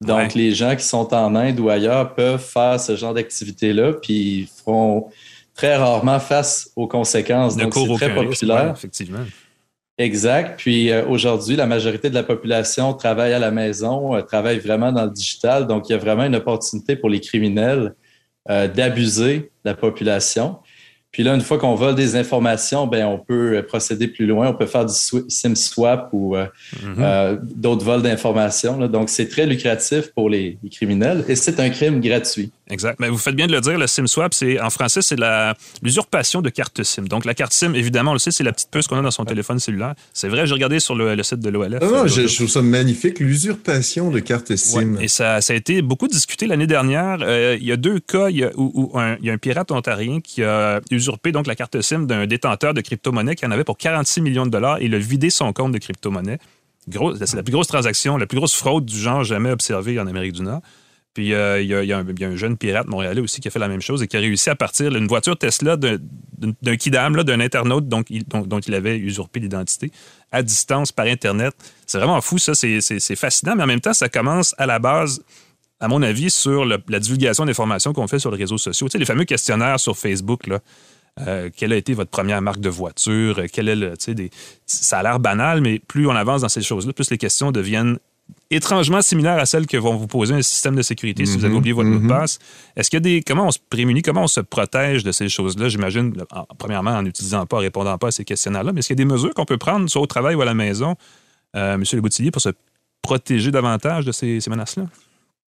Donc, les gens qui sont en Inde ou ailleurs peuvent faire ce genre d'activité-là, puis ils feront très rarement face aux conséquences. Donc, c'est très populaire. effectivement. Exact. Puis euh, aujourd'hui, la majorité de la population travaille à la maison, euh, travaille vraiment dans le digital. Donc, il y a vraiment une opportunité pour les criminels euh, d'abuser de la population. Puis là, une fois qu'on vole des informations, ben on peut euh, procéder plus loin. On peut faire du SIM swap ou euh, mhm. euh, d'autres vols d'informations. Donc, c'est très lucratif pour les, criminels et c'est un crime gratuit. Exact. Mais vous faites bien de le dire, le SIM swap, c'est en français, c'est l'usurpation de carte SIM. Donc, la carte SIM, évidemment, on le sait, c'est la petite puce qu'on a dans son téléphone cellulaire. C'est vrai, j'ai regardé sur le, site de l'OLF. Non, non, je, trouve ça magnifique, l'usurpation de carte SIM. et ça, ça, a été beaucoup discuté l'année dernière. il y a deux cas où, il y a un pirate ontarien qui a usurpé donc la carte SIM d'un détenteur de crypto-monnaie qui en avait pour 46 millions de dollars et il a vidé son compte de crypto-monnaie. C'est la plus grosse transaction, la plus grosse fraude du genre jamais observée en Amérique du Nord. Puis euh, il, y a, un, jeune pirate montréalais aussi qui a fait la même chose et qui a réussi à partir d'une voiture Tesla d'un kidam, d'un internaute dont il, avait usurpé l'identité à distance par Internet. C'est vraiment fou, ça. C'est fascinant, mais en même temps, ça commence à la base à mon avis, sur la divulgation d'informations qu'on fait sur les réseaux sociaux. Tu sais, les fameux questionnaires sur Facebook, là, euh, quelle a été votre première marque de voiture? Quel est le, des... Ça a l'air banal, mais plus on avance dans ces choses-là, plus les questions deviennent étrangement similaires à celles que vont vous poser un système de sécurité si vous avez mhm, oublié votre mot de mhm. passe. Est-ce qu'il y a des. Comment on se prémunit, comment on se protège de ces choses-là? J'imagine, premièrement, en n'utilisant pas, en répondant pas à ces questionnaires-là, mais est-ce qu'il y a des mesures qu'on peut prendre, soit au travail ou à la maison, euh, M. Le Boutillier, pour se protéger davantage de ces menaces-là?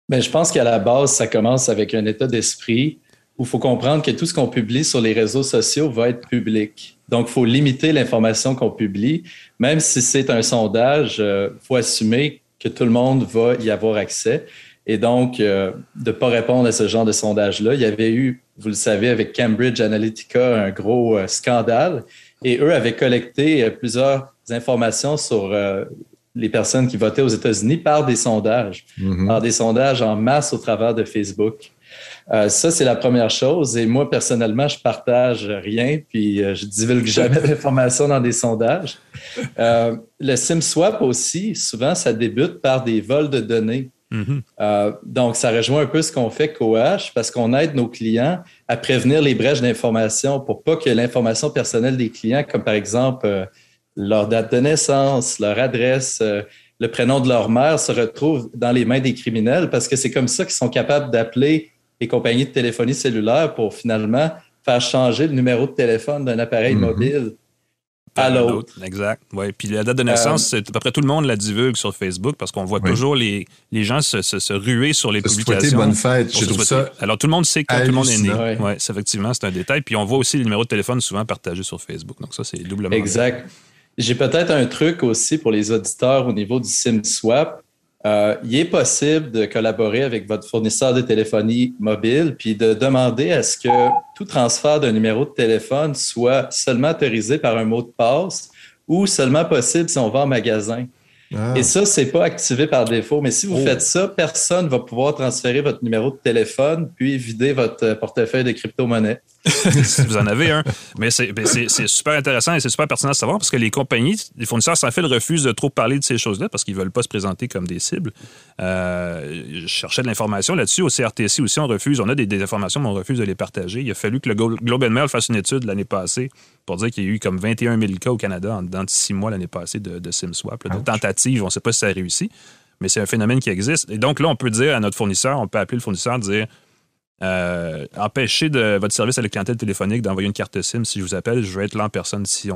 Bien, je pense qu'à la base, ça commence avec un état d'esprit où il faut comprendre que tout ce qu'on publie sur les réseaux sociaux va être public. Donc, il faut limiter l'information qu'on publie. Même si c'est un sondage, il euh, faut assumer que tout le monde va y avoir accès. Et donc, euh, de ne pas répondre à ce genre de sondage-là. Il y avait eu, vous le savez, avec Cambridge Analytica, un gros euh, scandale. Et eux avaient collecté plusieurs informations sur les personnes qui votaient aux États-Unis par des sondages, mm-hmm. par des sondages en masse au travers de Facebook. Euh, ça, c'est la première chose. Et moi, personnellement, je partage rien, puis euh, je divulgue jamais d'informations dans des sondages. Euh, le SIM swap aussi, souvent, ça débute par des vols de données. Mm-hmm. donc, ça rejoint un peu ce qu'on fait Coh parce qu'on aide nos clients à prévenir les brèches d'information pour pas que l'information personnelle des clients, comme par exemple leur date de naissance, leur adresse, le prénom de leur mère, se retrouve dans les mains des criminels parce que c'est comme ça qu'ils sont capables d'appeler les compagnies de téléphonie cellulaire pour finalement faire changer le numéro de téléphone d'un appareil mhm. mobile à l'autre. Exact. Ouais. Puis la date de naissance, euh, à peu près tout le monde la divulgue sur Facebook parce qu'on voit toujours les, les gens se, se, ruer sur les publications. bonne fête. Je trouve ça Alors tout le monde sait que tout le monde est né. Ouais. effectivement, c'est un détail. Puis on voit aussi les numéros de téléphone souvent partagés sur Facebook. Donc ça, c'est doublement. Exact. J'ai peut-être un truc aussi pour les auditeurs au niveau du SIM swap. Euh, il est possible de collaborer avec votre fournisseur de téléphonie mobile puis de demander à ce que tout transfert d'un numéro de téléphone soit seulement autorisé par un mot de passe ou seulement possible si on va en magasin. Ah. Et ça, c'est pas activé par défaut. Mais si vous oh. faites ça, personne ne va pouvoir transférer votre numéro de téléphone puis vider votre euh, portefeuille de crypto-monnaie. si vous en avez un. Mais ben, c'est super intéressant et c'est super pertinent de savoir parce que les compagnies, les fournisseurs sans fil refusent de trop parler de ces choses-là parce qu'ils ne veulent pas se présenter comme des cibles. Euh, je cherchais de l'information là-dessus. Au CRTC aussi, on refuse. On a des, informations, mais on refuse de les partager. Il a fallu que le Globe and Mail fasse une étude l'année passée pour dire qu'il y a eu comme 21 000 cas au Canada en, dans six mois l'année passée de, de SIM-swap, de tentatives. On ne sait pas si ça a réussi, mais c'est un phénomène qui existe. Et donc là, on peut dire à notre fournisseur, on peut appeler le fournisseur, dire euh, empêcher de votre service à la clientèle téléphonique d'envoyer une carte SIM si je vous appelle, je veux être là en personne si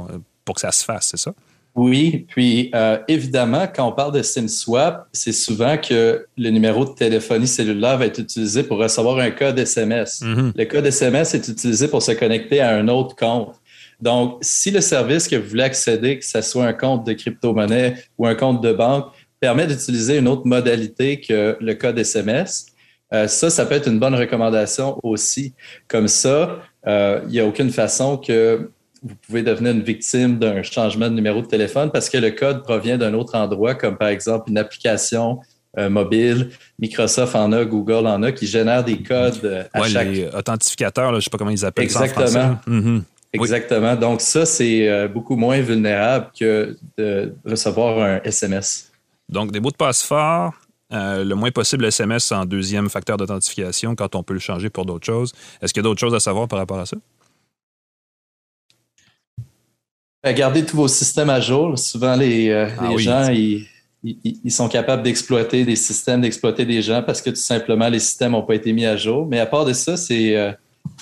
pour que ça se fasse, c'est ça? Oui, puis euh, évidemment, quand on parle de SIM swap, c'est souvent que le numéro de téléphonie cellulaire va être utilisé pour recevoir un code SMS. Mm-hmm. Le code SMS est utilisé pour se connecter à un autre compte. Donc, si le service que vous voulez accéder, que ce soit un compte de crypto-monnaie ou un compte de banque, permet d'utiliser une autre modalité que le code SMS, euh, ça, ça peut être une bonne recommandation aussi. Comme ça, euh, il n'y a aucune façon que vous pouvez devenir une victime d'un changement de numéro de téléphone parce que le code provient d'un autre endroit, comme par exemple une application euh, mobile. Microsoft en a, Google en a, qui génère des codes à chaque... Les authentificateurs, je ne sais pas comment ils appellent Exactement. ça en mm-hmm. Exactement. Donc ça, c'est beaucoup moins vulnérable que de recevoir un SMS. Donc des mots de passe forts, euh, le moins possible SMS en deuxième facteur d'authentification quand on peut le changer pour d'autres choses. Est-ce qu'il y a d'autres choses à savoir par rapport à ça? Ben, gardez tous vos systèmes à jour. Souvent, les, euh, ah gens, ils, sont capables d'exploiter des systèmes, d'exploiter des gens parce que tout simplement, les systèmes n'ont pas été mis à jour. Mais à part de ça, c'est euh,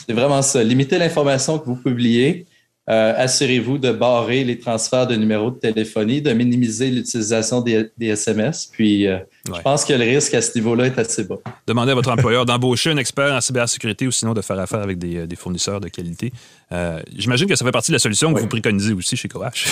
vraiment ça. Limitez l'information que vous publiez. Euh, assurez-vous de barrer les transferts de numéros de téléphonie, de minimiser l'utilisation des, SMS. Puis, euh, je pense que le risque à ce niveau-là est assez bas. Demandez à votre employeur d'embaucher un expert en cybersécurité ou sinon de faire affaire avec des, euh, fournisseurs de qualité. J'imagine que ça fait partie de la solution que vous préconisez aussi chez Coach.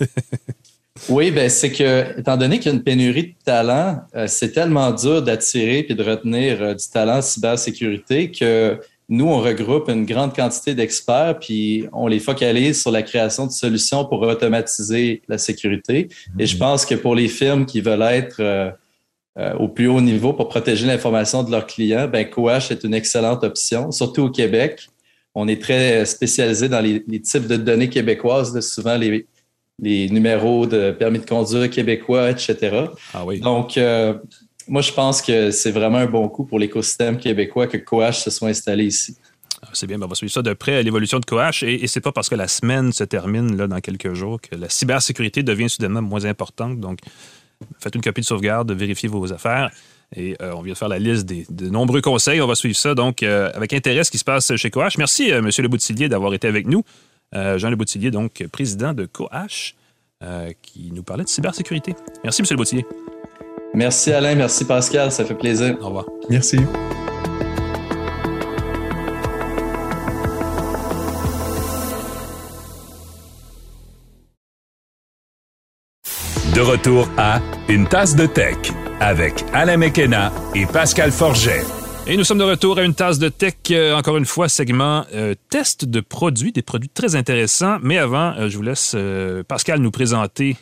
oui, ben c'est que, étant donné qu'il y a une pénurie de talent, c'est tellement dur d'attirer et de retenir du talent en cybersécurité que nous, on regroupe une grande quantité d'experts, puis on les focalise sur la création de solutions pour automatiser la sécurité. Et je mhm. pense que pour les firmes qui veulent être euh, euh, au plus haut niveau pour protéger l'information de leurs clients, ben Coach est une excellente option, surtout au Québec. On est très spécialisé dans les, types de données québécoises, souvent les, les numéros de permis de conduire québécois, etc. Ah oui. Donc, euh, moi, je pense que c'est vraiment un bon coup pour l'écosystème québécois que Coach se soit installé ici. Ah, c'est bien, ben, on va suivre ça de près, l'évolution de Coach. Et, et c'est pas parce que la semaine se termine là, dans quelques jours que la cybersécurité devient soudainement moins importante. Donc, faites une copie de sauvegarde, vérifiez vos affaires. Et euh, on vient de faire la liste des, de nombreux conseils. On va suivre ça donc euh, avec intérêt ce qui se passe chez Coach. Merci, euh, M. Leboutillier, d'avoir été avec nous. Jean Leboutillier, donc président de Coach, qui nous parlait de cybersécurité. Merci, M. Leboutillier. Merci Alain, merci Pascal, ça fait plaisir. Au revoir. Merci. De retour à Une tasse de tech avec Alain Mekena et Pascal Forget. Et nous sommes de retour à une tasse de tech, euh, encore une fois, segment euh, test de produits, des produits très intéressants. Mais avant, euh, je vous laisse euh, Pascal nous présenter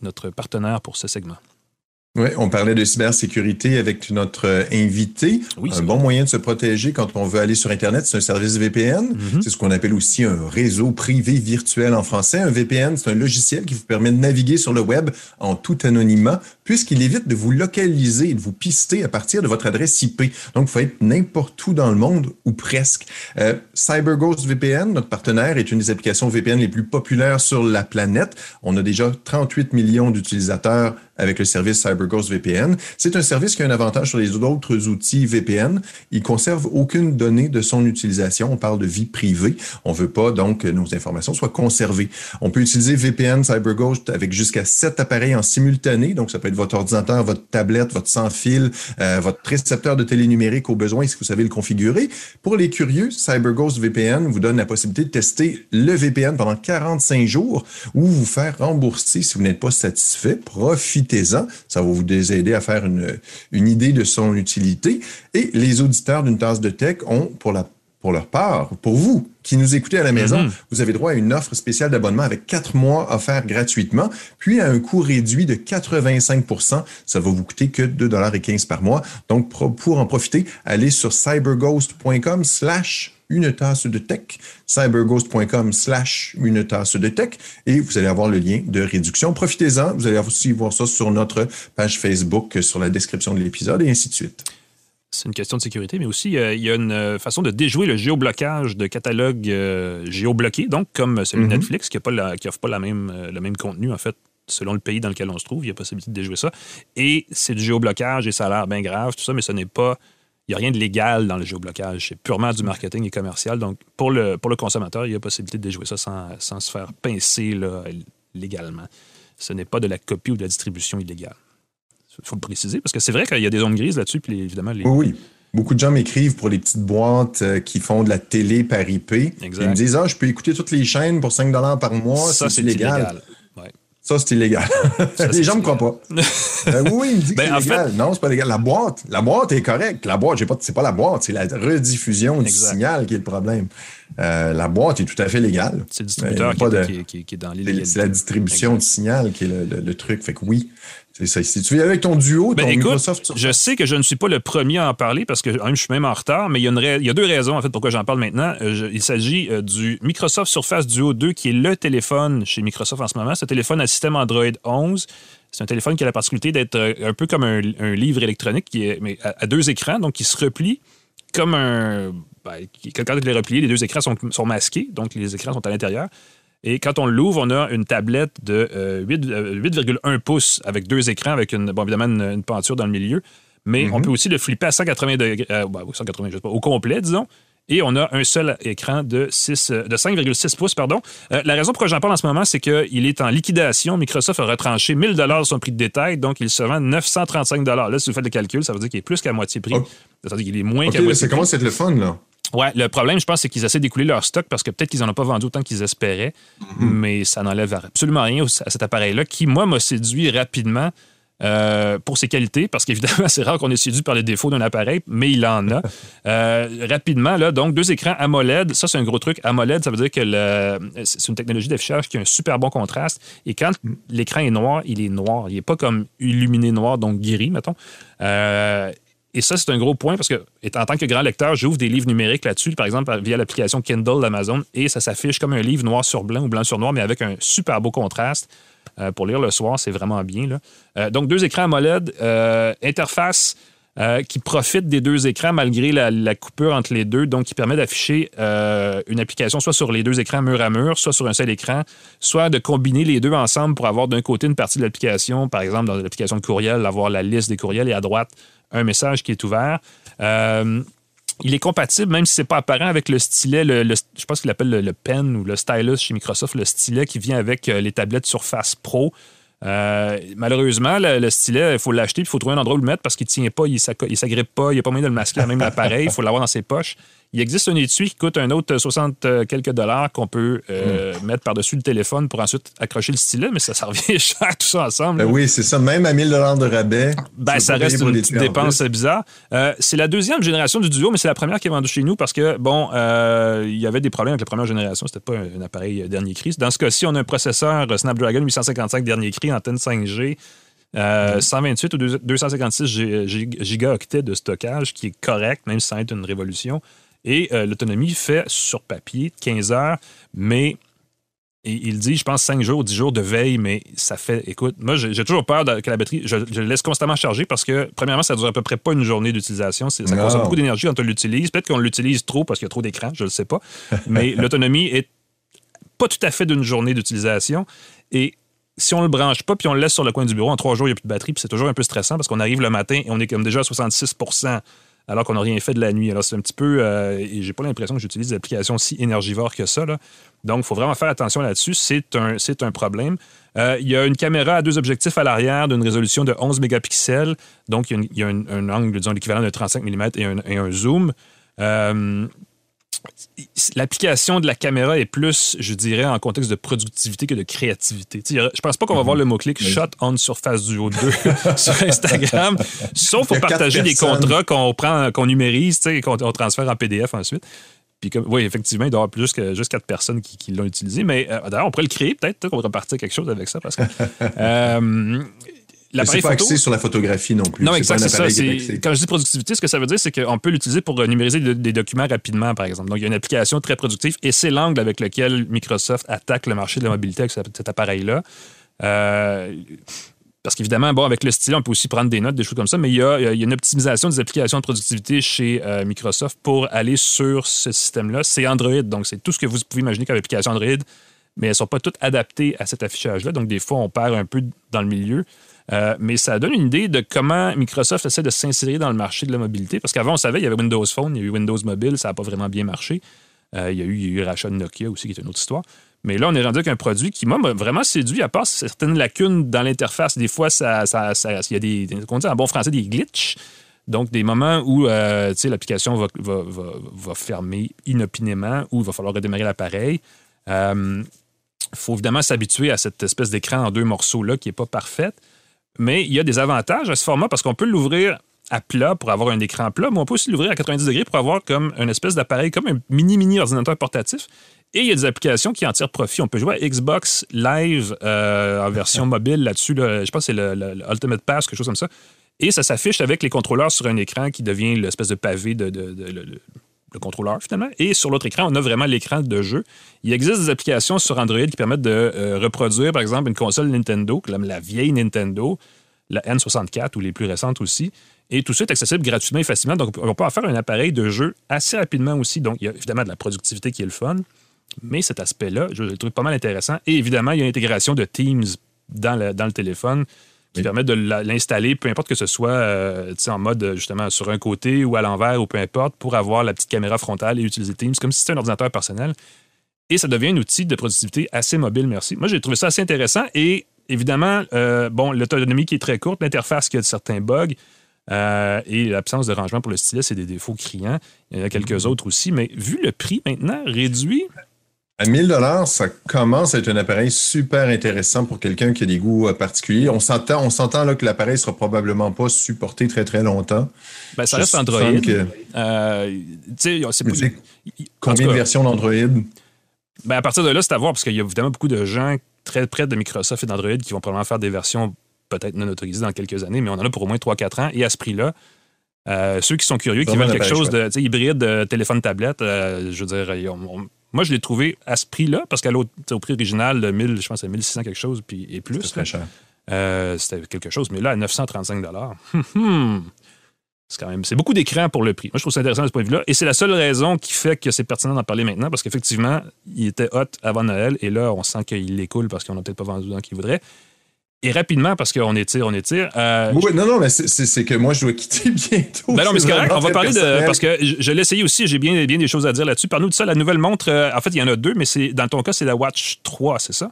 notre partenaire pour ce segment. Oui, on parlait de cybersécurité avec notre euh, invité. Oui, un bon moyen de se protéger quand on veut aller sur Internet, c'est un service VPN. Mhm. C'est ce qu'on appelle aussi un réseau privé virtuel en français. Un VPN, c'est un logiciel qui vous permet de naviguer sur le web en tout anonymat, puisqu'il évite de vous localiser et de vous pister à partir de votre adresse IP. Donc, il faut être n'importe où dans le monde, ou presque. Euh, CyberGhost VPN, notre partenaire, est une des applications VPN les plus populaires sur la planète. On a déjà 38 millions d'utilisateurs avec le service CyberGhost VPN. C'est un service qui a un avantage sur les autres outils VPN. Il conserve aucune donnée de son utilisation. On parle de vie privée. On veut pas donc que nos informations soient conservées. On peut utiliser VPN CyberGhost avec jusqu'à sept appareils en simultané. Donc, ça peut être votre ordinateur, votre tablette, votre sans-fil, euh, votre récepteur de télé numérique au besoin si vous savez le configurer. Pour les curieux, CyberGhost VPN vous donne la possibilité de tester le VPN pendant 45 jours ou vous faire rembourser si vous n'êtes pas satisfait. Profitez-en. Ça va vous aider à faire une, une idée de son utilité. Et les auditeurs d'une tasse de tech ont pour la pour leur part, pour vous qui nous écoutez à la maison, Mhm. vous avez droit à une offre spéciale d'abonnement avec quatre mois offerts gratuitement, puis à un coût réduit de 85% Ça va vous coûter que 2,15 par mois. Donc, pour en profiter, allez sur cyberghost.com slash une tasse de tech, cyberghost.com slash une tasse de tech, et vous allez avoir le lien de réduction. Profitez-en. Vous allez aussi voir ça sur notre page Facebook, sur la description de l'épisode, et ainsi de suite. C'est une question de sécurité, mais aussi, euh, il y a une euh, façon de déjouer le géoblocage de catalogues euh, géobloqués, donc comme celui de Mhm. Netflix, qui n'offre pas la même, euh, le même contenu, en fait, selon le pays dans lequel on se trouve. Il y a possibilité de déjouer ça. Et c'est du géoblocage et ça a l'air bien grave, tout ça, mais ce n'est pas. Il n'y a rien de légal dans le géoblocage. C'est purement du marketing et commercial. Donc, pour le, pour le consommateur, il y a possibilité de déjouer ça sans, sans se faire pincer là, légalement. Ce n'est pas de la copie ou de la distribution illégale. Il faut le préciser, parce que c'est vrai qu'il y a des zones grises là-dessus, puis les- évidemment, les, Oui, oui. Beaucoup de gens m'écrivent pour les petites boîtes euh, qui font de la télé par IP. Exact. Ils me disent, ah, je peux écouter toutes les chaînes pour 5 par mois. ça, c'est illégal. Ouais. Ça, c'est illégal. Ça, les gens me croient pas. Euh, oui, oui, ils me disent Ben, que en c'est illégal. Non, c'est pas légal. La boîte, la boîte est correcte. La boîte, pas, c'est pas la boîte, c'est la rediffusion du signal qui est le problème. Euh, la boîte est tout à fait légale. C'est le distributeur Euh, qui, pas est- de- qui est- qui est- qui est dans l'illégalité. c'est la distribution du signal qui est le, le- le truc. Fait que oui, c'est ça. Si tu viens avec ton duo, Ben, ton écoute, Microsoft Surface- je sais que je ne suis pas le premier à en parler parce que même, je suis même en retard, mais il y a, une rai- il y a deux raisons en fait pourquoi j'en parle maintenant. Euh, je- il s'agit euh, du Microsoft Surface Duo 2 qui est le téléphone chez Microsoft en ce moment. Ce téléphone à système Android 11. C'est un téléphone qui a la particularité d'être euh, un peu comme un, un livre électronique qui est mais à, à deux écrans, donc qui se replie comme un. ben, quand il est replié, les deux écrans sont, sont masqués, donc les écrans sont à l'intérieur. Et quand on l'ouvre, on a une tablette de euh, 8, euh, 8,1 pouces avec deux écrans, avec une, bon, évidemment une, une penture dans le milieu. Mais on peut aussi le flipper à 180 degrés, euh, ben, 180, je sais pas, au complet, disons. Et on a un seul écran de, 6, euh, de 5,6 pouces. Pardon. Euh, la raison pourquoi j'en parle en ce moment, c'est qu'il est en liquidation. Microsoft a retranché 1000 de son prix de détail, donc il se vend 935 Là, si vous faites le calcul, ça veut dire qu'il est plus qu'à moitié prix. Oh. Ça veut dire qu'il est moins qu'à moitié ça commence à être le fun, là? Ouais, le problème, je pense, c'est qu'ils essaient d'écouler leur stock parce que peut-être qu'ils n'en ont pas vendu autant qu'ils espéraient, mais ça n'enlève absolument rien à cet appareil-là qui, moi, m'a séduit rapidement euh, pour ses qualités, parce qu'évidemment, c'est rare qu'on est séduit par les défauts d'un appareil, mais il en a. Euh, rapidement, là, donc, deux écrans AMOLED, ça, c'est un gros truc. AMOLED, ça veut dire que le- c'est une technologie d'affichage qui a un super bon contraste. Et quand l'écran est noir, il est noir. Il n'est pas comme illuminé noir, donc gris, mettons. Euh, et ça, c'est un gros point parce que, en tant que grand lecteur, j'ouvre des livres numériques là-dessus, par exemple, via l'application Kindle d'Amazon, et ça s'affiche comme un livre noir sur blanc ou blanc sur noir, mais avec un super beau contraste. Euh, pour lire le soir, c'est vraiment bien. Euh, donc, deux écrans AMOLED, euh, interface euh, qui profite des deux écrans malgré la, coupure entre les deux, donc qui permet d'afficher euh, une application soit sur les deux écrans mur à mur, soit sur un seul écran, soit de combiner les deux ensemble pour avoir d'un côté une partie de l'application, par exemple dans l'application de courriel, avoir la liste des courriels et à droite un message qui est ouvert. Euh, il est compatible, même si c'est pas apparent, avec le stylet, le, je pense qu'il appelle le, le pen ou le stylus chez Microsoft, le stylet qui vient avec les tablettes Surface Pro. Euh, malheureusement, le, stylet, il faut l'acheter, il faut trouver un endroit où le mettre parce qu'il ne tient pas, il ne s'agrippe pas, il n'y a pas moyen de le masquer, même l'appareil, il faut l'avoir dans ses poches. Il existe un étui qui coûte un autre 60 euh, quelques dollars qu'on peut euh, hmm. mettre par-dessus le téléphone pour ensuite accrocher le stylet, mais ça, ça revient cher, tout ça ensemble. Ben oui, c'est ça. Même à 1000 dollars de rabais. Ben, ça reste une petite dépense bizarre. Euh, c'est la deuxième génération du Duo, mais c'est la première qui est vendue chez nous parce que, bon, il y avait des problèmes avec la première génération. C'était pas un, appareil dernier cri. Dans ce cas-ci, on a un processeur Snapdragon 855 dernier cri, antenne 5G. 128 ou 256 gigaoctets de stockage, qui est correct, même sans être une révolution. Et euh, l'autonomie fait sur papier 15 heures, mais il dit, je pense, 5 jours, 10 jours de veille, mais ça fait. Écoute, moi, j'ai toujours peur que la batterie. Je, je, laisse constamment charger parce que, premièrement, ça dure à peu près pas une journée d'utilisation. Ça consomme beaucoup d'énergie quand on l'utilise. Peut-être qu'on l'utilise trop parce qu'il y a trop d'écran, je ne le sais pas. Mais l'autonomie est pas tout à fait d'une journée d'utilisation. Et si on le branche pas puis on le laisse sur le coin du bureau, en trois jours, il n'y a plus de batterie, puis c'est toujours un peu stressant parce qu'on arrive le matin et on est comme déjà à 66 alors qu'on n'a rien fait de la nuit. Alors, c'est un petit peu. Euh, et j'ai pas l'impression que j'utilise des applications si énergivores que ça. Donc, il faut vraiment faire attention là-dessus. C'est un, problème. Euh, il y a une caméra à deux objectifs à l'arrière d'une résolution de 11 mégapixels. Donc, il y a, un, angle, disons, l'équivalent de 35 mm et un, et un zoom. Euh, l'application de la caméra est plus, je dirais, en contexte de productivité que de créativité. je pense pas qu'on va voir le mot-clic shot on surface du haut 2 sur Instagram, sauf pour partager des contrats qu'on prend, qu'on numérise, qu'on transfère en PDF ensuite. Puis comme, oui, effectivement, il doit y avoir plus que juste quatre personnes qui, l'ont utilisé. Mais euh, d'ailleurs, on pourrait le créer peut-être, qu'on va repartir quelque chose avec ça. Parce que euh, L'appareil pas axé sur la photographie non plus. Non, exact, c'est ça. Quand je dis productivité, ce que ça veut dire, c'est qu'on peut l'utiliser pour euh, numériser des documents rapidement, par exemple. Donc, il y a une application très productive et c'est l'angle avec lequel Microsoft attaque le marché de la mobilité avec cet appareil-là. Euh, parce qu'évidemment, bon, avec le stylet, on peut aussi prendre des notes, des choses comme ça, mais il y a, une optimisation des applications de productivité chez euh, Microsoft pour aller sur ce système-là. C'est Android, donc c'est tout ce que vous pouvez imaginer comme application Android, mais elles ne sont pas toutes adaptées à cet affichage-là. Donc, des fois, on perd un peu dans le milieu. Euh, mais ça donne une idée de comment Microsoft essaie de s'insérer dans le marché de la mobilité. Parce qu'avant, on savait, il y avait Windows Phone, il y a eu Windows Mobile, ça n'a pas vraiment bien marché. Euh, il, y a eu, il y a eu rachat de Nokia aussi, qui est une autre histoire. Mais là, on est rendu avec un produit qui, m'a vraiment séduit, à part certaines lacunes dans l'interface. Des fois, ça, ça, il y a des, on dit en bon français, des glitches. Donc, des moments où euh, l'application va, va, va, fermer inopinément ou il va falloir redémarrer l'appareil. Il faut évidemment s'habituer à cette espèce d'écran en deux morceaux-là qui n'est pas parfaite. Mais il y a des avantages à ce format parce qu'on peut l'ouvrir à plat pour avoir un écran plat, mais on peut aussi l'ouvrir à 90 degrés pour avoir comme une espèce d'appareil, comme un mini-mini ordinateur portatif. Et il y a des applications qui en tirent profit. On peut jouer à Xbox Live euh, en version mobile là-dessus. je pense que c'est le, Ultimate Pass, quelque chose comme ça. Et ça s'affiche avec les contrôleurs sur un écran qui devient l'espèce de pavé de, le contrôleur finalement. Et sur l'autre écran, on a vraiment l'écran de jeu. Il existe des applications sur Android qui permettent de euh, reproduire, par exemple, une console Nintendo, comme la vieille Nintendo, la N64 ou les plus récentes aussi. Et tout ça est accessible gratuitement et facilement. Donc, on peut en faire un appareil de jeu assez rapidement aussi. Donc, il y a évidemment de la productivité qui est le fun. Mais cet aspect-là, je le trouve pas mal intéressant. Et évidemment, il y a l'intégration de Teams dans le, dans le téléphone qui permet de l'installer, peu importe que ce soit euh, en mode justement sur un côté ou à l'envers ou peu importe, pour avoir la petite caméra frontale et utiliser Teams comme si c'était un ordinateur personnel. Et ça devient un outil de productivité assez mobile, merci. Moi, j'ai trouvé ça assez intéressant et évidemment, euh, bon, l'autonomie qui est très courte, l'interface qui a certains bugs. Euh, et l'absence de rangement pour le stylet, c'est des défauts criants. Il y en a quelques mm-hmm. autres aussi, mais vu le prix maintenant réduit, à 1000 dollars, ça commence à être un appareil super intéressant pour quelqu'un qui a des goûts euh, particuliers. On s'entend, on s'entend là que l'appareil sera probablement pas supporté très très longtemps. Ben, ça reste Android. Euh, combien de versions d'Android? Ben, à partir de là, c'est à voir parce qu'il y a évidemment beaucoup de gens très près de Microsoft et d'Android qui vont probablement faire des versions peut-être non autorisées dans quelques années, mais on en a pour au moins 3-4 ans. Et à ce prix-là, euh, ceux qui sont curieux, qui veulent quelque chose de hybride, téléphone-tablette, je veux dire, moi, je l'ai trouvé à ce prix-là, parce qu'à l'autre, au prix original de 1000, je pense c'est 1600 quelque chose, puis et plus. C'était très cher. Euh, c'était quelque chose, mais là, à 935 hum, hum. c'est quand même, c'est beaucoup d'écran pour le prix. Moi, je trouve ça intéressant de ce point de vue-là. Et c'est la seule raison qui fait que c'est pertinent d'en parler maintenant, parce qu'effectivement, il était hot avant Noël, et là, on sent qu'il l'écoule parce qu'on n'a peut-être pas vendu dans qu'il voudrait. Et rapidement, parce qu'on étire, on étire. Euh, oui, non, non, mais c'est que moi, je dois quitter bientôt. Ben non, mais c'est correct. On va parler de. Parce que je, l'ai essayé aussi, j'ai bien, bien des choses à dire là-dessus. Parle-nous de ça, la nouvelle montre. Euh, en fait, il y en a deux, mais dans ton cas, c'est la Watch 3, c'est ça?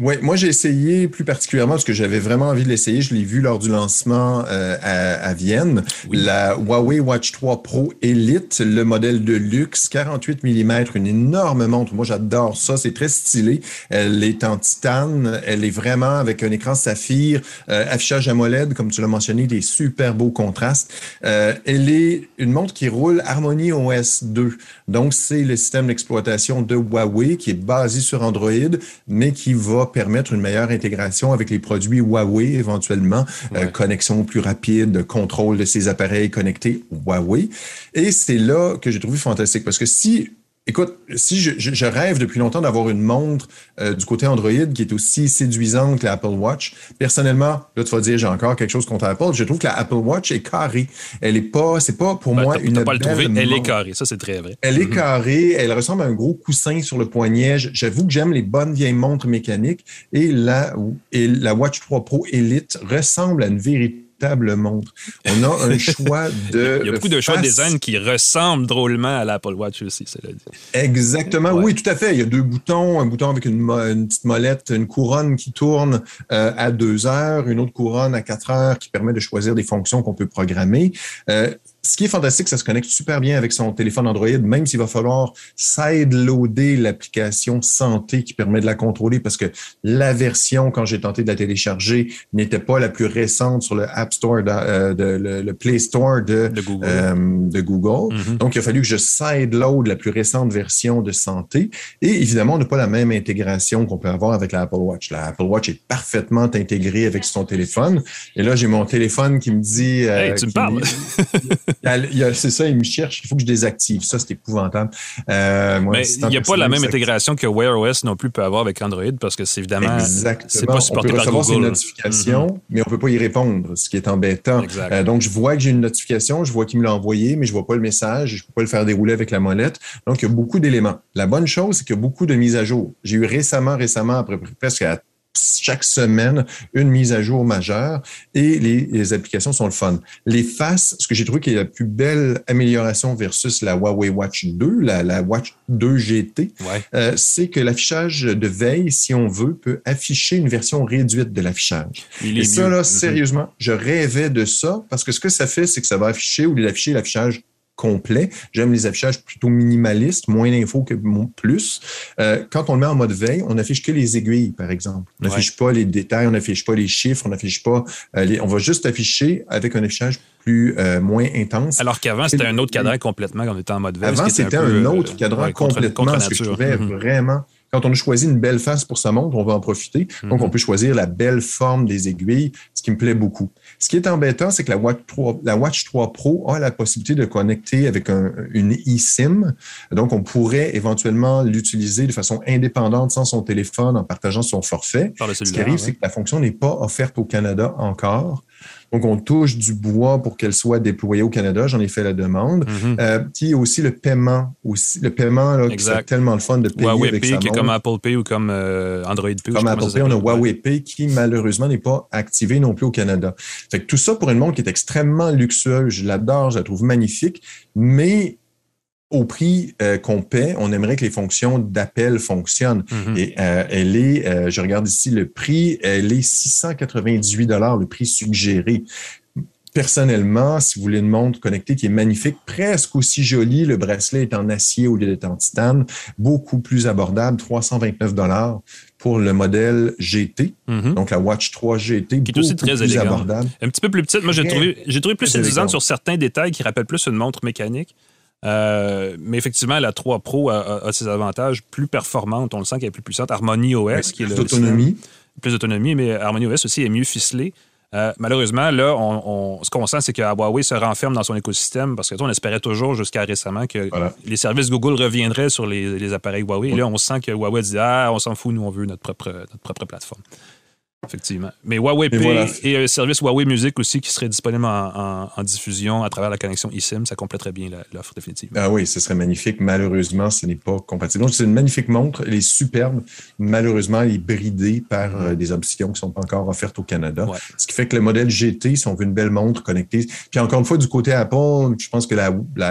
Oui, moi j'ai essayé plus particulièrement parce que j'avais vraiment envie de l'essayer. Je l'ai vu lors du lancement euh, à, Vienne. La Huawei Watch 3 Pro Elite, le modèle de luxe, 48 mm, une énorme montre. Moi j'adore ça, c'est très stylé. Elle est en titane, elle est vraiment avec un écran saphir, euh, affichage AMOLED, comme tu l'as mentionné, des super beaux contrastes. Euh, elle est une montre qui roule Harmony OS 2. Donc c'est le système d'exploitation de Huawei qui est basé sur Android, mais qui va permettre une meilleure intégration avec les produits Huawei éventuellement, euh, connexion plus rapide, contrôle de ces appareils connectés Huawei. Et c'est là que j'ai trouvé fantastique parce que si Écoute, si je, rêve depuis longtemps d'avoir une montre euh, du côté Android qui est aussi séduisante que l'Apple Watch, personnellement, là tu vas dire j'ai encore quelque chose contre Apple. Je trouve que la Apple Watch est carrée. Elle est pas, c'est pas pour ben, moi une. pas le trouver. Elle est carrée, ça c'est très vrai. Elle est mhm. carrée. Elle ressemble à un gros coussin sur le poignet. J'avoue que j'aime les bonnes vieilles montres mécaniques et la et la Watch 3 Pro Elite ressemble à une véritable montre. On a un choix de. Il y a beaucoup de choix de design qui ressemblent drôlement à l'Apple Watch aussi, cela dit. Exactement, oui, tout à fait. Il y a deux boutons, un bouton avec une, petite molette, une couronne qui tourne euh, à deux heures, une autre couronne à quatre heures qui permet de choisir des fonctions qu'on peut programmer. Euh, ce qui est fantastique, ça se connecte super bien avec son téléphone Android, même s'il va falloir sideloader l'application santé qui permet de la contrôler parce que la version, quand j'ai tenté de la télécharger, n'était pas la plus récente sur le App Store, euh, de, le, Play Store de, Google. Euh, mm-hmm. Donc, il a fallu que je sideload la plus récente version de santé. Et évidemment, on n'a pas la même intégration qu'on peut avoir avec l'Apple Watch. La Apple Watch est parfaitement intégrée avec son téléphone. Et là, j'ai mon téléphone qui me dit... Euh, tu me parles? c'est ça, il me cherche. Il faut que je désactive. Ça, c'est épouvantable. Euh, mais il n'y a pas la même intégration que Wear OS non plus peut avoir avec Android parce que c'est évidemment. C'est pas supporté on peut recevoir par notifications, mm-hmm. mais on peut pas y répondre, ce qui est embêtant. Euh, donc, je vois que j'ai une notification, je vois qu'il me l'a envoyé, mais je vois pas le message, je peux pas le faire dérouler avec la molette. Donc, il y a beaucoup d'éléments. La bonne chose, c'est qu'il y a beaucoup de mises à jour. J'ai eu récemment, récemment, après presque à chaque semaine une mise à jour majeure et les, applications sont le fun. Les faces, ce que j'ai trouvé qui est la plus belle amélioration versus la Huawei Watch 2, la, Watch 2 GT, euh, c'est que l'affichage de veille, si on veut, peut afficher une version réduite de l'affichage. Et ça, là, mm-hmm. sérieusement, je rêvais de ça parce que ce que ça fait, c'est que ça va afficher ou afficher l'affichage complet. J'aime les affichages plutôt minimalistes, moins d'infos que plus. Euh, quand on le met en mode veille, on n'affiche que les aiguilles, par exemple. On n'affiche pas les détails, on n'affiche pas les chiffres, on n'affiche pas euh, les, on va juste afficher avec un affichage plus euh, moins intense. Alors qu'avant, c'était un autre cadran complètement quand on était en mode veille. Avant, c'était un, autre cadran complètement, ce que je trouvais mm-hmm. vraiment quand on a choisi une belle face pour sa montre, on va en profiter. Donc, on mhm. peut choisir la belle forme des aiguilles, ce qui me plaît beaucoup. Ce qui est embêtant, c'est que la Watch 3, la Watch 3 Pro a la possibilité de connecter avec une eSIM. Donc, on pourrait éventuellement l'utiliser de façon indépendante sans son téléphone en partageant son forfait. Ce qui arrive, c'est que la fonction n'est pas offerte au Canada encore. Donc, on touche du bois pour qu'elle soit déployée au Canada. J'en ai fait la demande. Mm il y a aussi le paiement. Aussi, le paiement, là, qui c'est tellement le fun de payer Huawei avec Pay, qui est comme Apple Pay ou comme euh, Android Pay. Comme Apple Pay, on a Huawei Pay qui, malheureusement, n'est pas activé non plus au Canada. Fait que tout ça pour une montre qui est extrêmement luxueuse. Je l'adore, je la trouve magnifique, mais au prix euh, qu'on paie, on aimerait que les fonctions d'appel fonctionnent. Mm-hmm. Et euh, elle est, euh, je regarde ici le prix, elle est 698 dollars, le prix suggéré. Personnellement, si vous voulez une montre connectée qui est magnifique, presque aussi jolie, le bracelet est en acier au lieu d'être en titane, beaucoup plus abordable, 329 dollars pour le modèle GT, mm-hmm. donc la Watch 3 GT, qui est aussi très plus abordable. Un petit peu plus petite. Moi, j'ai trouvé, j'ai trouvé plus séduisante sur certains détails qui rappellent plus une montre mécanique. Euh, mais effectivement, la 3 Pro a, ses avantages plus performantes. On le sent qu'elle est plus puissante. Harmony OS, qui est plus d'autonomie. Plus d'autonomie, mais Harmony OS aussi est mieux ficelé. Euh, malheureusement, là, ce qu'on sent, c'est que Huawei se renferme dans son écosystème parce que on espérait toujours jusqu'à récemment que les services Google reviendraient sur les, appareils Huawei. Et là, on sent que Huawei dit Ah, on s'en fout, nous, on veut notre propre, notre propre plateforme. Effectivement. Mais Huawei Pay et un service Huawei Music aussi qui serait disponible en, diffusion à travers la connexion eSIM, ça compléterait bien l'offre définitive. Ah oui, ce serait magnifique. Malheureusement, ce n'est pas compatible. Donc, c'est une magnifique montre. Elle est superbe. Malheureusement, elle est bridée par euh, des options qui ne sont pas encore offertes au Canada. Ce qui fait que le modèle GT, si on veut une belle montre connectée, puis encore une fois, du côté Apple, je pense que la,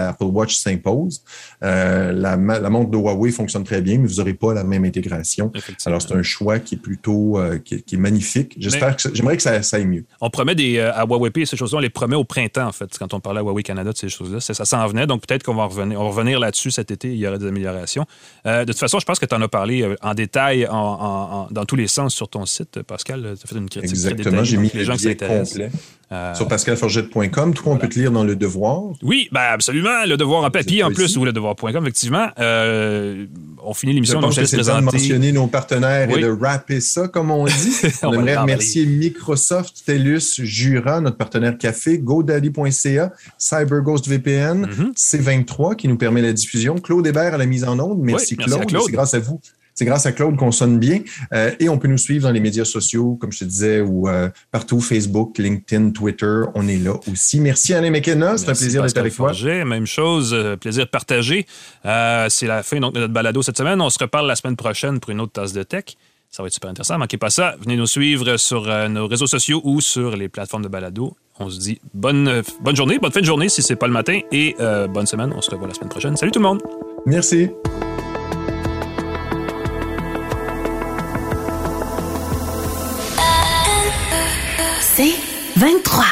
Apple Watch s'impose. Euh, la, montre de Huawei fonctionne très bien, mais vous n'aurez pas la même intégration. Alors, c'est un choix qui est plutôt euh, qui, est magnifique J'espère que j'aimerais que ça, aille mieux. On promet des, euh, à Huawei et ces choses-là, on les promet au printemps, en fait, quand on parlait à Huawei Canada de ces choses-là. Ça, s'en venait, donc peut-être qu'on va revenir, revenir là-dessus cet été, il y aura des améliorations. Euh, de toute façon, je pense que tu en as parlé euh, en détail dans tous les sens sur ton site, Pascal. Tu as fait une critique. Exactement, j'ai mis les gens qui complet. Euh, Sur pascalforgette.com. Toi, on peut te lire dans Le Devoir. Oui, ben absolument. Le Devoir en papier en plus, ou le devoir.com, effectivement. On finit l'émission, donc je laisse présenter. de mentionner nos partenaires et de rapper ça, comme on dit. on, aimerait remercier Microsoft, TELUS, Jura, notre partenaire café, GoDaddy.ca, CyberGhost VPN, mhm. C23 qui nous permet la diffusion, Claude Hébert à la mise en onde. Merci, Claude. Claude. C'est grâce à vous c'est grâce à Claude qu'on sonne bien. Euh, et on peut nous suivre dans les médias sociaux, comme je te disais, ou euh, partout, Facebook, LinkedIn, Twitter. On est là aussi. Merci Alain McKenna. C'est un plaisir d'être avec toi. Même chose, euh, plaisir partagé. c'est la fin donc, de notre balado cette semaine. On se reparle la semaine prochaine pour une autre tasse de tech. Ça va être super intéressant. Manquez pas ça. Venez nous suivre sur nos réseaux sociaux ou sur les plateformes de balado. On se dit bonne, bonne journée, bonne fin de journée si c'est pas le matin et bonne semaine. On se revoit la semaine prochaine. Salut tout le monde. Merci. C'est 23.